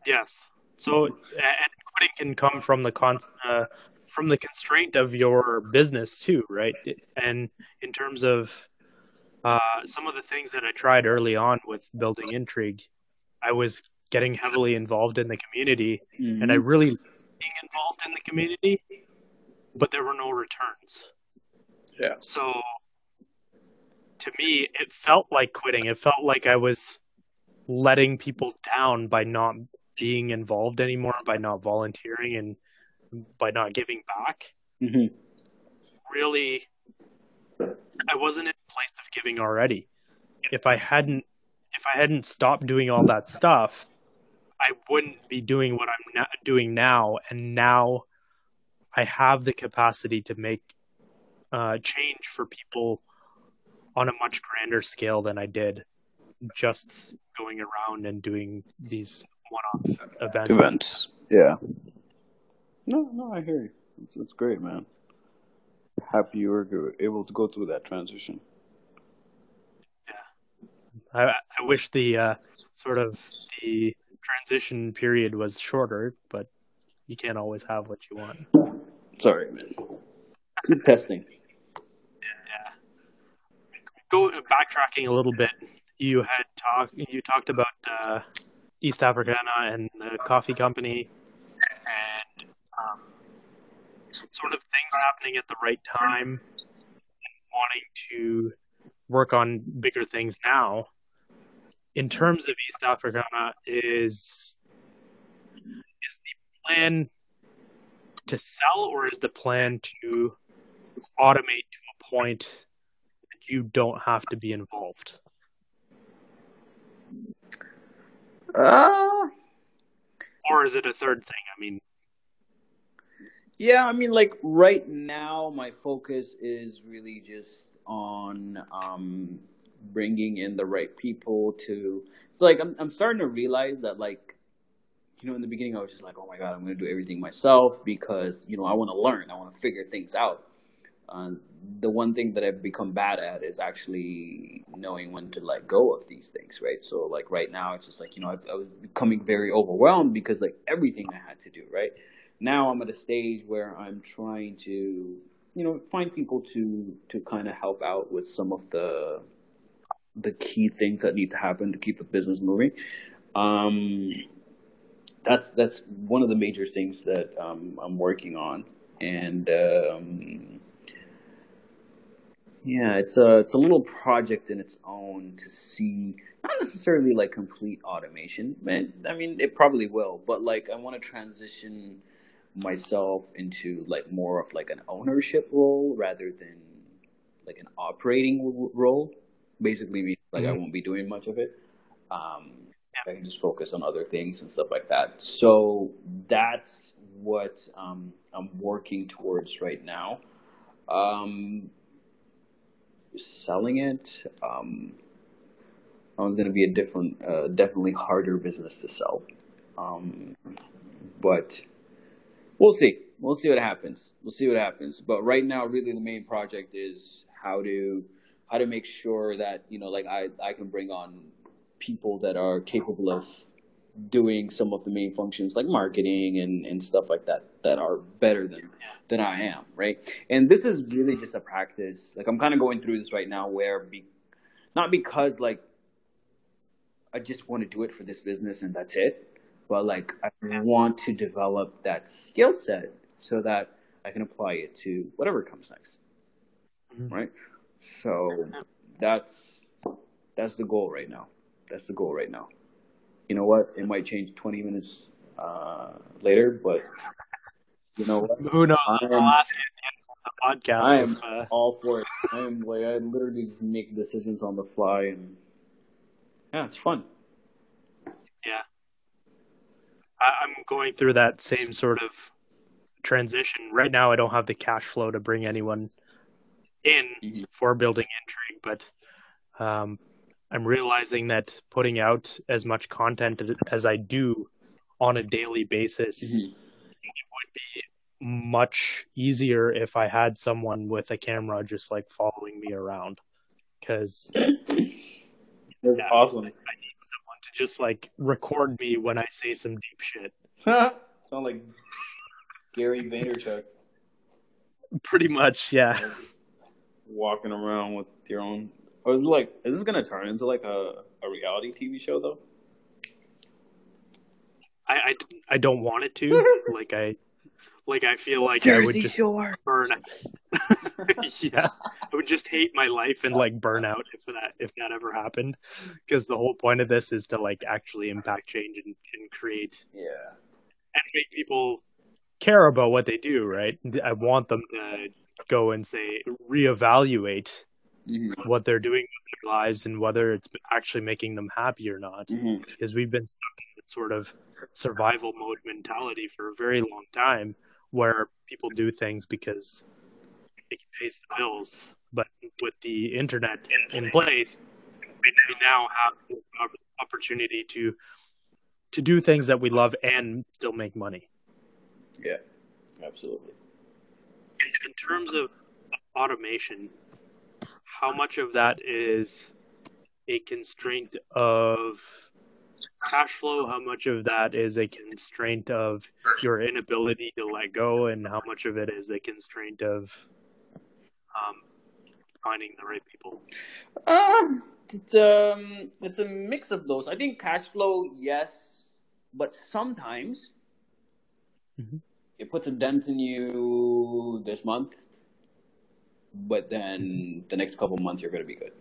Yes. So, and quitting can come from the con- uh, from the constraint of your business too, right? And in terms of uh, some of the things that I tried early on with building Intrigue, I was getting heavily involved in the community, mm-hmm. and I really being involved in the community, but there were no returns. Yeah. So to me, it felt like quitting. It felt like I was letting people down by not being involved anymore, by not volunteering, and by not giving back. Mm-hmm. Really, I wasn't in a place of giving already. If I hadn't, if I hadn't stopped doing all that stuff, I wouldn't be doing what I'm na- doing now. And now, I have the capacity to make uh, change for people on a much grander scale than I did just going around and doing these one-off events. Events, yeah. No, no, I hear you. It's, it's great, man. Happy you were able to go through that transition. Yeah, I, I wish the uh, sort of the transition period was shorter, but you can't always have what you want. Sorry, man. Keep testing. Yeah. Go backtracking a little bit. You had talked. You talked about uh, East Africana and the coffee company, and um, sort of things happening at the right time, and wanting to work on bigger things now. In terms of East Africana, is is the plan to sell or is the plan to automate to a point that you don't have to be involved? Uh, or is it a third thing? I mean, yeah, I mean, like right now, my focus is really just on um, bringing in the right people to. It's like I'm I'm starting to realize that like, you know, in the beginning I was just like, oh my god, I'm going to do everything myself because you know I want to learn, I want to figure things out. Uh, the one thing that I've become bad at is actually knowing when to let go of these things, right? So like right now, it's just like you know I've, I was becoming very overwhelmed because like everything I had to do, right? Now I'm at a stage where I'm trying to you know find people to to kind of help out with some of the the key things that need to happen to keep the business moving. Um, that's that's one of the major things that um, I'm working on, and um, yeah, it's a it's a little project in its own to see not necessarily like complete automation. Man, I mean, it probably will, but like I want to transition myself into like more of like an ownership role rather than like an operating role. Basically, like mm-hmm. I won't be doing much of it. Um, I can just focus on other things and stuff like that. So that's what um, I'm working towards right now. Um, selling it um, was going to be a different, uh, definitely harder business to sell. Um, but we'll see. We'll see what happens. We'll see what happens. But right now, really, the main project is how to how to make sure that you know, like I I can bring on people that are capable of doing some of the main functions like marketing and, and stuff like that that are better than than I am, right? And this is really just a practice. Like I'm kind of going through this right now where be, not because like I just want to do it for this business and that's it, but like I want to develop that skill set so that I can apply it to whatever comes next. Mm-hmm. Right? So that's that's the goal right now. That's the goal right now you know what? It might change 20 minutes uh, later, but you know what? Who knows? I am, I'll ask at the podcast. I am if, uh... all for it. I am like I literally just make decisions on the fly, and yeah, it's fun. Yeah, I, I'm going through that same sort of transition right now. I don't have the cash flow to bring anyone in mm-hmm. for building intrigue, but um, I'm realizing that putting out as much content as I do on a daily basis mm-hmm. Would be much easier if I had someone with a camera just like following me around. Because that's awesome. I need someone to just like record me when I say some deep shit. Sound like Gary Vaynerchuk. Pretty much, yeah. Walking around with your own or is it like is this gonna turn into like a, a reality TV show though? I, I, I don't want it to. like I like I feel like Jersey I would just Shore. burn yeah. I would just hate my life and like burn out if that if that ever happened. Because the whole point of this is to like actually impact change and, and create Yeah. And make people care about what they do, right? I want them to go and say reevaluate mm-hmm. what they're doing with their lives and whether it's actually making them happy or not. Mm-hmm. Because we've been stuck sort of survival mode mentality for a very long time where people do things because they can pay the bills. But with the internet in, in place, we now have the opportunity to to do things that we love and still make money. Yeah, absolutely. In terms of automation, how much of that is a constraint of cash flow, how much of that is a constraint of your inability to let go, and how much of it is a constraint of um, finding the right people? Um, it's, um, it's a mix of those. I think cash flow, yes, but sometimes mm-hmm. it puts a dent in you this month, but then mm-hmm. the next couple months you're going to be good,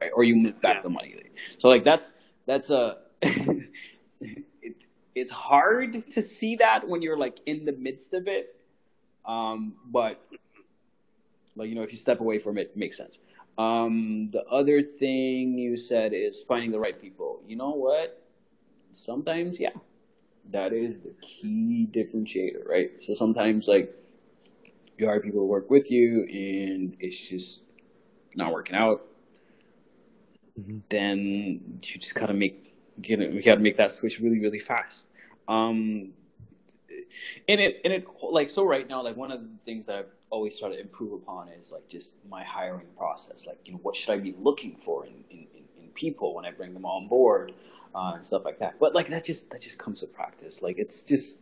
right? Or you move back yeah. the money. So like that's that's a it, it's hard to see that when you're like in the midst of it. Um, but like you know, if you step away from it, it makes sense. Um, the other thing you said is finding the right people. You know what? Sometimes, yeah, that is the key differentiator, right? So sometimes, like, you hire people to work with you, and it's just not working out. Mm-hmm. Then you just gotta make, you know, we gotta make that switch really, really fast. Um, and it, and it, like, so right now, like, one of the things that I've always tried to improve upon is like just my hiring process. Like, you know, what should I be looking for in, in, in people when I bring them on board uh, and stuff like that. But like that just that just comes with practice. Like it's just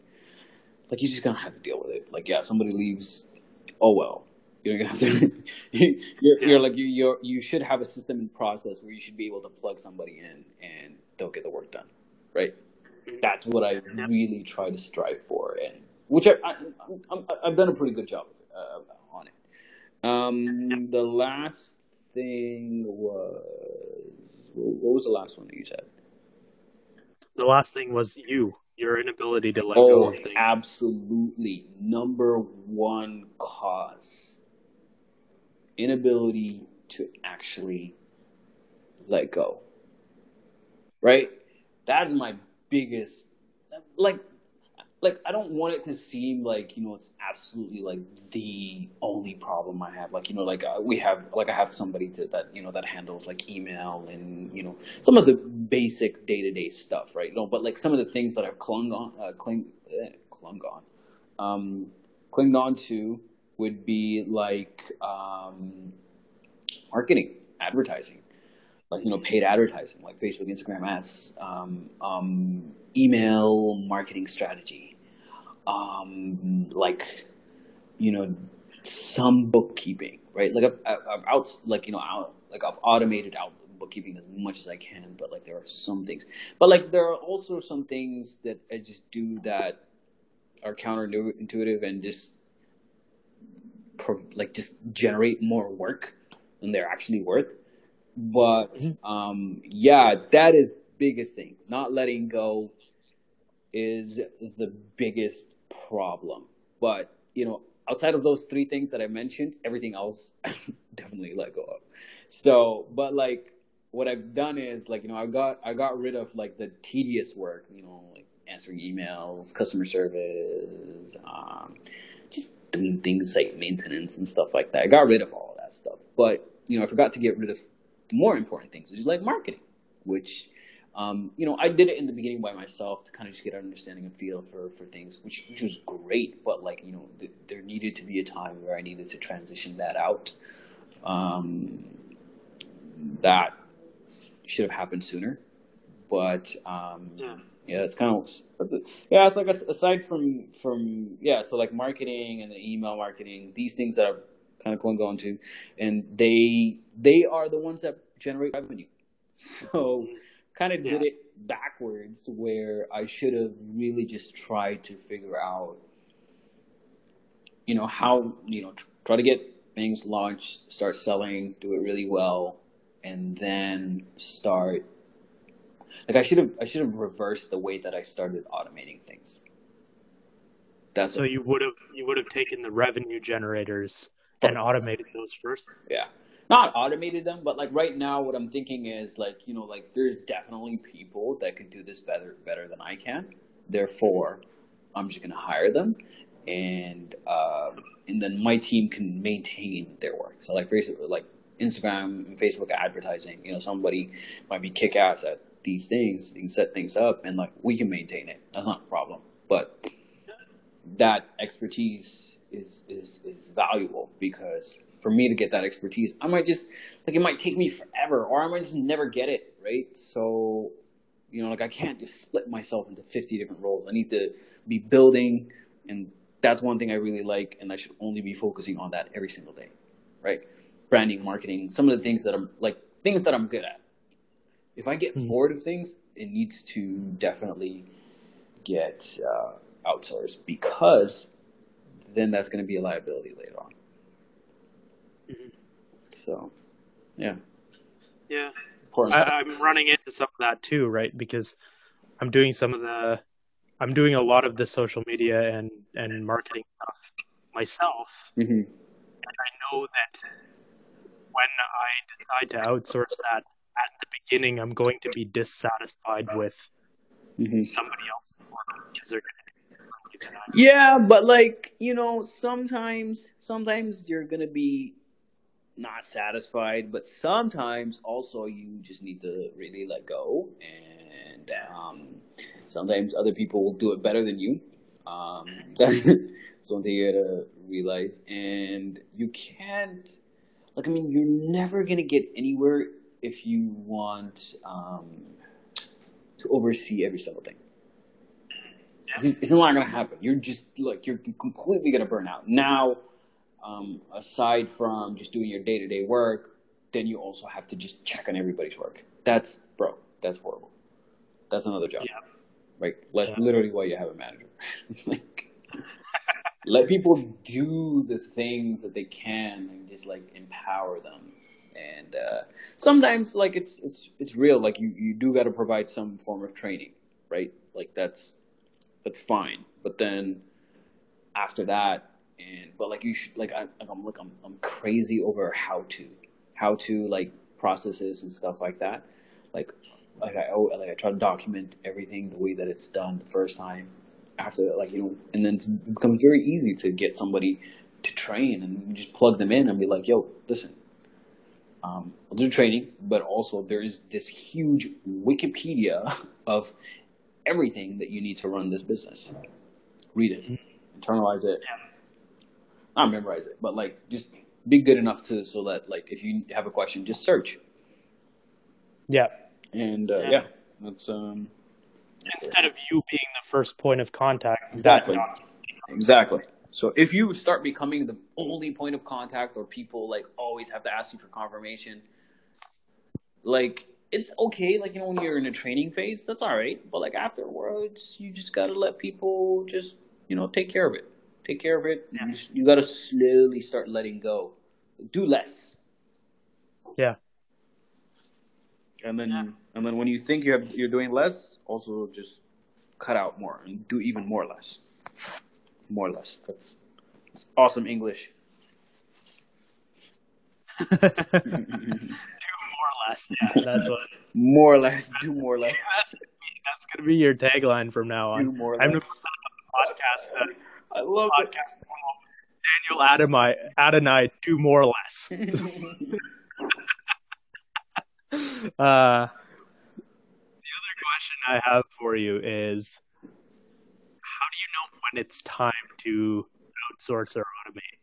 like you're just gonna have to deal with it. Like yeah, somebody leaves. Oh well, you're gonna have to. you're, you're like you you you should have a system and process where you should be able to plug somebody in and they'll get the work done, right? That's what I really try to strive for, and which I, I, have done a pretty good job of uh, on it. Um, the last thing was what was the last one that you said? The last thing was you, your inability to let oh, go of things. Absolutely, number one cause: inability to actually let go. Right? That's my biggest like like I don't want it to seem like you know it's absolutely like the only problem I have. Like you know, like uh, we have like I have somebody to that you know that handles like email and you know some of the basic day to day stuff, right? You know, but like some of the things that I've clung on, uh, cling, eh, clung on, um, on to would be like um, marketing, advertising like you know paid advertising like facebook instagram ads um, um, email marketing strategy um, like you know some bookkeeping, right? Like I've, I've out like you know out like I've automated out bookkeeping as much as I can, but like there are some things, but like there are also some things that I just do that are counterintuitive and just like just generate more work than they're actually worth. But mm-hmm. um, yeah, that is biggest thing. Not letting go is the biggest problem. But, you know, outside of those three things that I mentioned, everything else definitely let go of. So, but like what I've done is like, you know, I got I got rid of like the tedious work, you know, like answering emails, customer service, um, just doing things like maintenance and stuff like that. I got rid of all that stuff. But, you know, I forgot to get rid of more important things, which is like marketing, which um, you know, I did it in the beginning by myself to kind of just get an understanding and feel for, for things, which, which was great. But like, you know, th- there needed to be a time where I needed to transition that out. Um, that should have happened sooner, but um, yeah. yeah, it's kind of yeah. It's like aside from from yeah, so like marketing and the email marketing, these things that I've kind of clung on to, and they they are the ones that generate revenue. So kind of yeah. did it backwards where I should have really just tried to figure out, you know, how, you know, try to get things launched, start selling, do it really well, and then start. Like I should have, I should have reversed the way that I started automating things. That's so a, you would have, you would have taken the revenue generators and automated those first. Yeah, not automated them, but like right now, what I'm thinking is like you know like there's definitely people that could do this better better than I can. Therefore, I'm just gonna hire them, and uh, and then my team can maintain their work. So like Facebook, like Instagram and Facebook advertising, you know, somebody might be kick ass at these things, you can set things up, and like we can maintain it. That's not a problem, but that expertise is is is valuable because for me to get that expertise. I might just like it might take me forever, or I might just never get it right. So You know, like I can't just split myself into 50 different roles. I need to be building, and that's one thing I really like, and I should only be focusing on that every single day, right? Branding, marketing, some of the things that I'm like things that I'm good at. If I get mm-hmm. bored of things, it needs to definitely get uh, outsourced because then that's going to be a liability later on. Mm-hmm. So, yeah. Yeah. I, am running into some of that too, right? Because I'm doing some of the, I'm doing a lot of the social media and and marketing stuff myself, mm-hmm. and I know that when I decide to outsource that at the beginning, I'm going to be dissatisfied with mm-hmm. somebody else's work because they're going to. Yeah, but like you know, sometimes sometimes you're gonna be not satisfied, but sometimes also you just need to really let go. And um, sometimes other people will do it better than you. Um, that's, that's one thing you gotta realize. And you can't, like, I mean, you're never gonna get anywhere if you want um, to oversee every single thing. It's, it's not gonna happen. You're just like you're completely gonna burn out. Now, um, aside from just doing your day to day work, then you also have to just check on everybody's work. That's bro. That's horrible. That's another job. Yeah. Right. Like yeah. literally why you have a manager. like let people do the things that they can and just like empower them. And uh, sometimes like it's it's it's real. Like you you do got to provide some form of training, right? Like that's that's fine. But then after that, and but like you should like I, I'm like I'm I'm crazy over how to how to like processes and stuff like that. Like like I like I try to document everything the way that it's done the first time. After that, like you know, and then it becomes very easy to get somebody to train and just plug them in and be like, "Yo, listen, um, I'll do training, but also there is this huge Wikipedia of everything that you need to run this business. Read it, internalize it, not memorize it, but like just be good enough to so that like if you have a question, just search. Yeah. And uh, yeah. yeah. that's um. Instead of you being the first point of contact. Exactly. Exactly. So if you start becoming the only point of contact, or people like always have to ask you for confirmation, like it's okay. Like you know when you're in a training phase, that's all right. But like afterwards, you just gotta let people just you know take care of it. Take care of it. Yeah. You, you got to slowly start letting go. Do less. Yeah. And then, yeah. and then when you think you have, you're doing less, also just cut out more and do even more less. More less. That's, that's awesome English. less. Yeah, that's what. more or less. Do more or less. that's, that's gonna be your tagline from now on. Do more or less. I'm gonna put that on the podcast. Uh, I love podcast. It. Daniel Adam, I, Ad I do more or less. uh, the other question I have for you is how do you know when it's time to outsource or automate?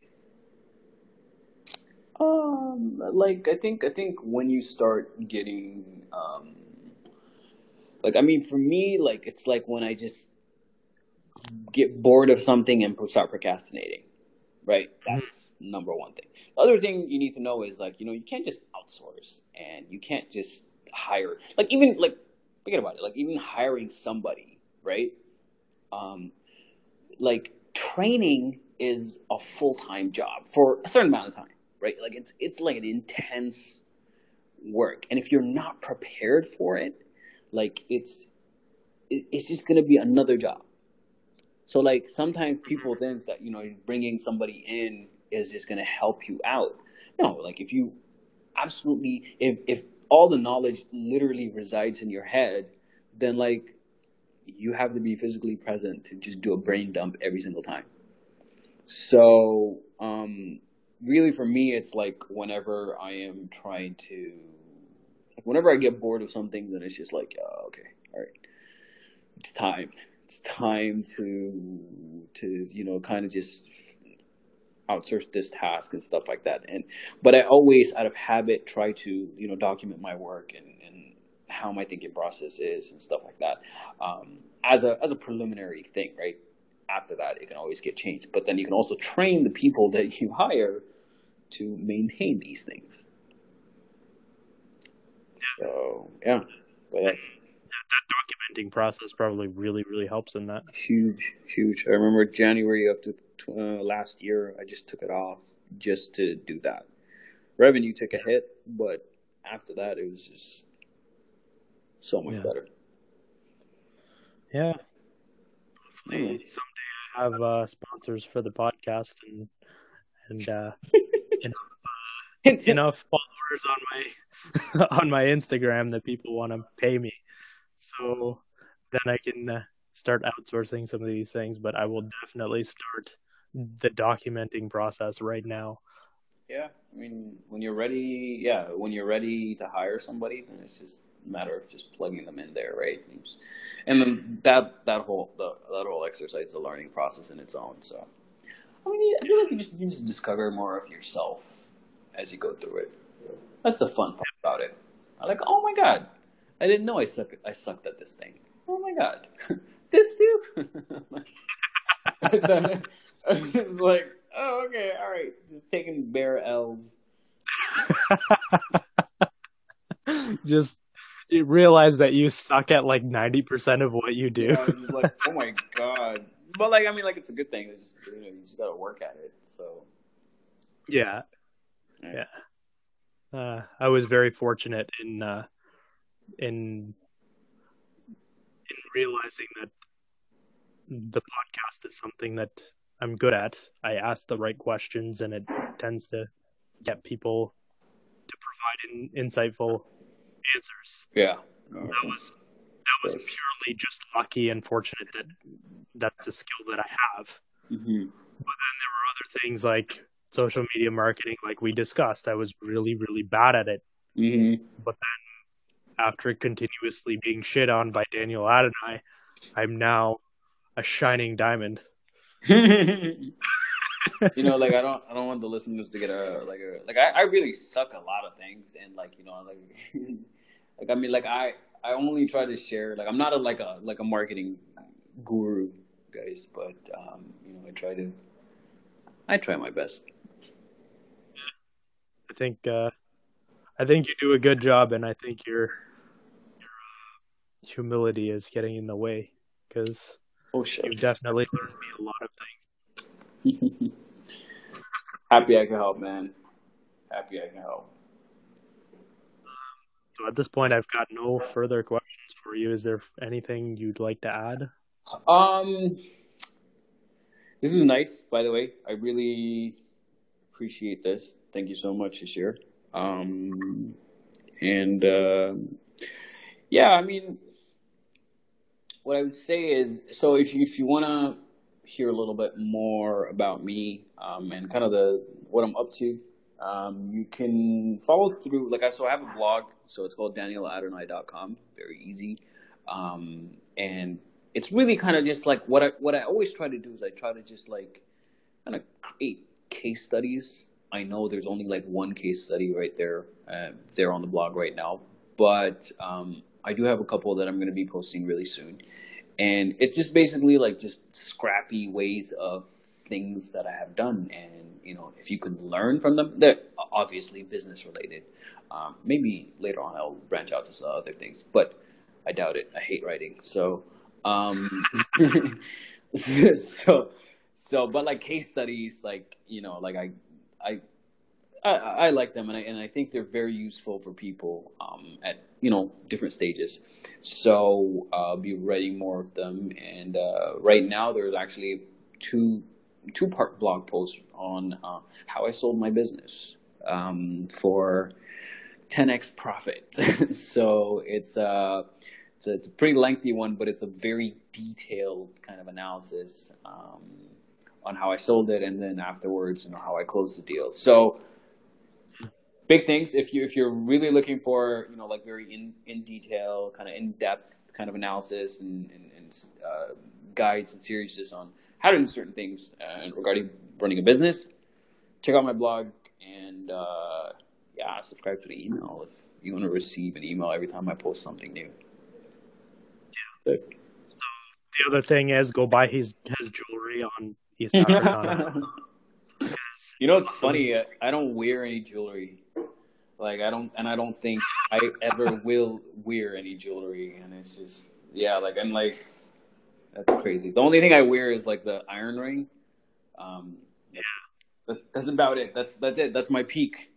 Um, like I think I think when you start getting um, like I mean for me like it's like when I just get bored of something and start procrastinating, right? Mm-hmm. That's mm-hmm. number one thing. The other thing you need to know is like, you know, you can't just outsource and you can't just hire, like even like, forget about it, like even hiring somebody, right? Um, like training is a full-time job for a certain amount of time, right? Like it's, it's like an intense work. And if you're not prepared for it, like it's, it's just going to be another job so like sometimes people think that you know bringing somebody in is just going to help you out. No, like if you absolutely if if all the knowledge literally resides in your head, then like you have to be physically present to just do a brain dump every single time. So um, really for me it's like whenever I am trying to like whenever I get bored of something then it's just like oh, okay, all right. It's time it's time to to you know kind of just outsource this task and stuff like that and but i always out of habit try to you know document my work and and how my thinking process is and stuff like that um, as a as a preliminary thing, right? After that, it can always get changed. But then you can also train the people that you hire to maintain these things. So yeah, but that's that documenting process probably really really helps in that. Huge, huge. I remember January of the, uh, last year, I just took it off just to do that. Revenue took a hit, but after that, it was just so much Yeah. better. Yeah. Hopefully someday I have uh, sponsors for the podcast and and uh, enough followers on my on my Instagram that people want to pay me. So then I can uh, start outsourcing some of these things, but I will definitely start the documenting process right now. Yeah, I mean, when you're ready, yeah, when you're ready to hire somebody, then it's just matter of just plugging them in there, right? And then that that whole the, that whole exercise is a learning process in its own. So, I mean, I feel like you just you just discover more of yourself as you go through it. That's the fun part about it. I'm like, oh my god, I didn't know I suck I sucked at this thing. Oh my god, this too. I was just like, oh okay, all right, just taking bare L's. Just you realize that you suck at like 90% of what you do. Yeah, I was just like, oh my god. But like, I mean, like, it's a good thing. It's just, you know, you just gotta work at it. So Yeah. Yeah. Yeah. Uh, I was very fortunate in uh, in in realizing that the podcast is something that I'm good at. I ask the right questions, and it tends to get people to provide in, insightful answers. yeah, That was that was purely just lucky and fortunate that that's a skill that I have. hmm But then there were Other things like social media marketing, like we discussed, I was really, really bad at it. hmm But then, after continuously being shit on by Daniel Adonai, I'm now a shining diamond. you know, like I don't, I don't want the listeners to get a like a like I, I really suck a lot of things, and like you know, like like I mean, like I I only try to share like I'm not a like a like a marketing guru, guys, but um, you know, I try to I try my best. I think uh, I think you do a good job, and I think your your uh, humility is getting in the way because Oh you shit! definitely learned me a lot of things. Happy I can help, man. Happy I can help. So at this point, I've got no further questions for you. Is there anything you'd like to add? Um, this is nice, by the way. I really appreciate this. Thank you so much, Ashir. Um, and uh, yeah, I mean, what I would say is, so if you, if you want to hear a little bit more about me um, and kind of the what I'm up to, um, you can follow through. Like I, so I have a blog, so it's called danieladonai.com. Very easy, um, and it's really kind of just like what I what I always try to do is I try to just like kind of create case studies. I know there's only like one case study right there, uh, there on the blog right now, but um, I do have a couple that I'm going to be posting really soon, and it's just basically like just scrappy ways of things that I have done, and you know if you can learn from them, they're obviously business related. Um, maybe later on I'll branch out to some other things, but I doubt it. I hate writing, so um, so so but like case studies, like you know, like I I I, I like them, and I and I think they're very useful for people um, at you know different stages. So uh, I'll be writing more of them, and uh, right now there's actually two two part blog post on uh, how I sold my business um, for 10x profit. so it's uh it's a, it's a pretty lengthy one, but it's a very detailed kind of analysis um, on how I sold it, and then afterwards, you know, how I closed the deal. So big things. If you if you're really looking for you know like very in in detail, kind of in depth kind of analysis and, and, and uh, guides and series on how to do certain things uh, regarding running a business, check out my blog. And uh, yeah, uh, subscribe to the email if you want to receive an email every time I post something new. Yeah. So, the other thing is go buy his his jewelry on his you know, it's funny. I don't wear any jewelry. Like I don't, and I don't think I ever will wear any jewelry. And it's just, yeah, like I'm like, that's crazy. The only thing I wear is like the iron ring. Um, yeah, that's, that's about it. That's that's it. That's my peak.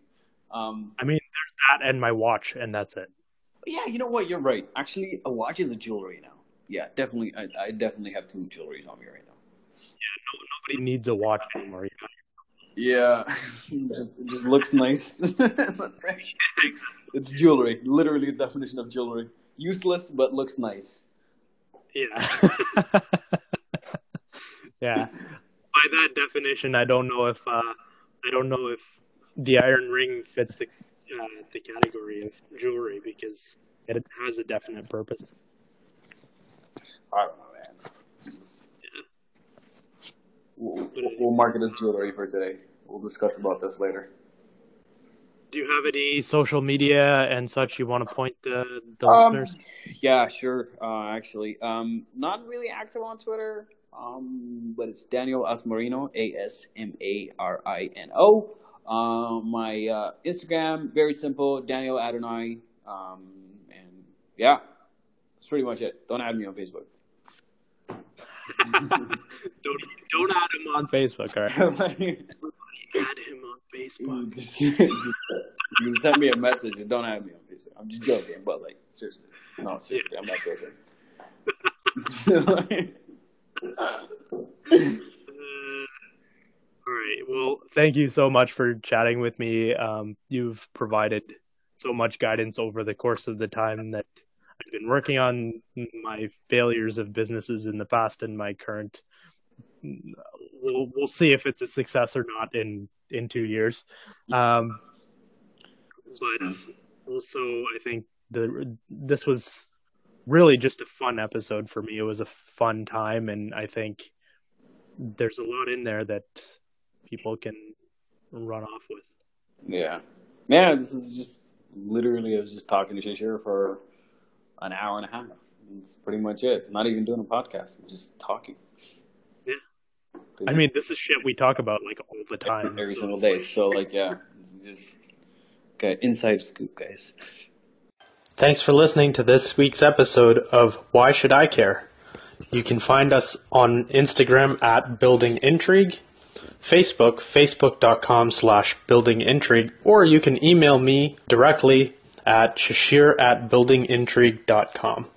Um, I mean, there's that and my watch, and that's it. Yeah, you know what? You're right. Actually, a watch is a jewelry now. Yeah, definitely. I, I definitely have two jewelries on me right now. Yeah, no, nobody needs a watch anymore. Yeah, just just looks nice. it's jewelry, literally the definition of jewelry. Useless but looks nice. Yeah. yeah. By that definition, I don't know if uh, I don't know if the iron ring fits the uh, the category of jewelry because it has a definite purpose. I don't know, man. We'll, we'll mark it as jewelry for today. We'll discuss about this later. Do you have any social media and such you want to point the, the um, listeners? Yeah, sure. Uh, actually, um, not really active on Twitter, um, but it's Daniel Asmarino, A S M A R I N O. Uh, my uh, Instagram, very simple, Daniel Adonai. Um, and yeah, that's pretty much it. Don't add me on Facebook. don't don't add him on Facebook, all right? add him on Facebook. you send me a message and don't add me on Facebook. I'm just joking, but like seriously, no, seriously, I'm not joking. all right. Well, thank you so much for chatting with me. Um, you've provided so much guidance over the course of the time that I've been working on my failures of businesses in the past and my current. We'll we'll see if it's a success or not in in two years. Um, but also, I think the this was really just a fun episode for me. It was a fun time, and I think there's a lot in there that people can run off with. Yeah, yeah. This is just literally I was just talking to Shishir for an hour and a half. That's pretty much it. Not even doing a podcast, just talking. Yeah. I mean, this is shit we talk about like all the time. Every so single day. Like... So, like, yeah, just okay, inside scoop, guys. Thanks for listening to this week's episode of Why Should I Care? You can find us on Instagram at Building Intrigue, Facebook, facebook.com slash Building Intrigue, or you can email me directly at shashir at buildingintrigue.com.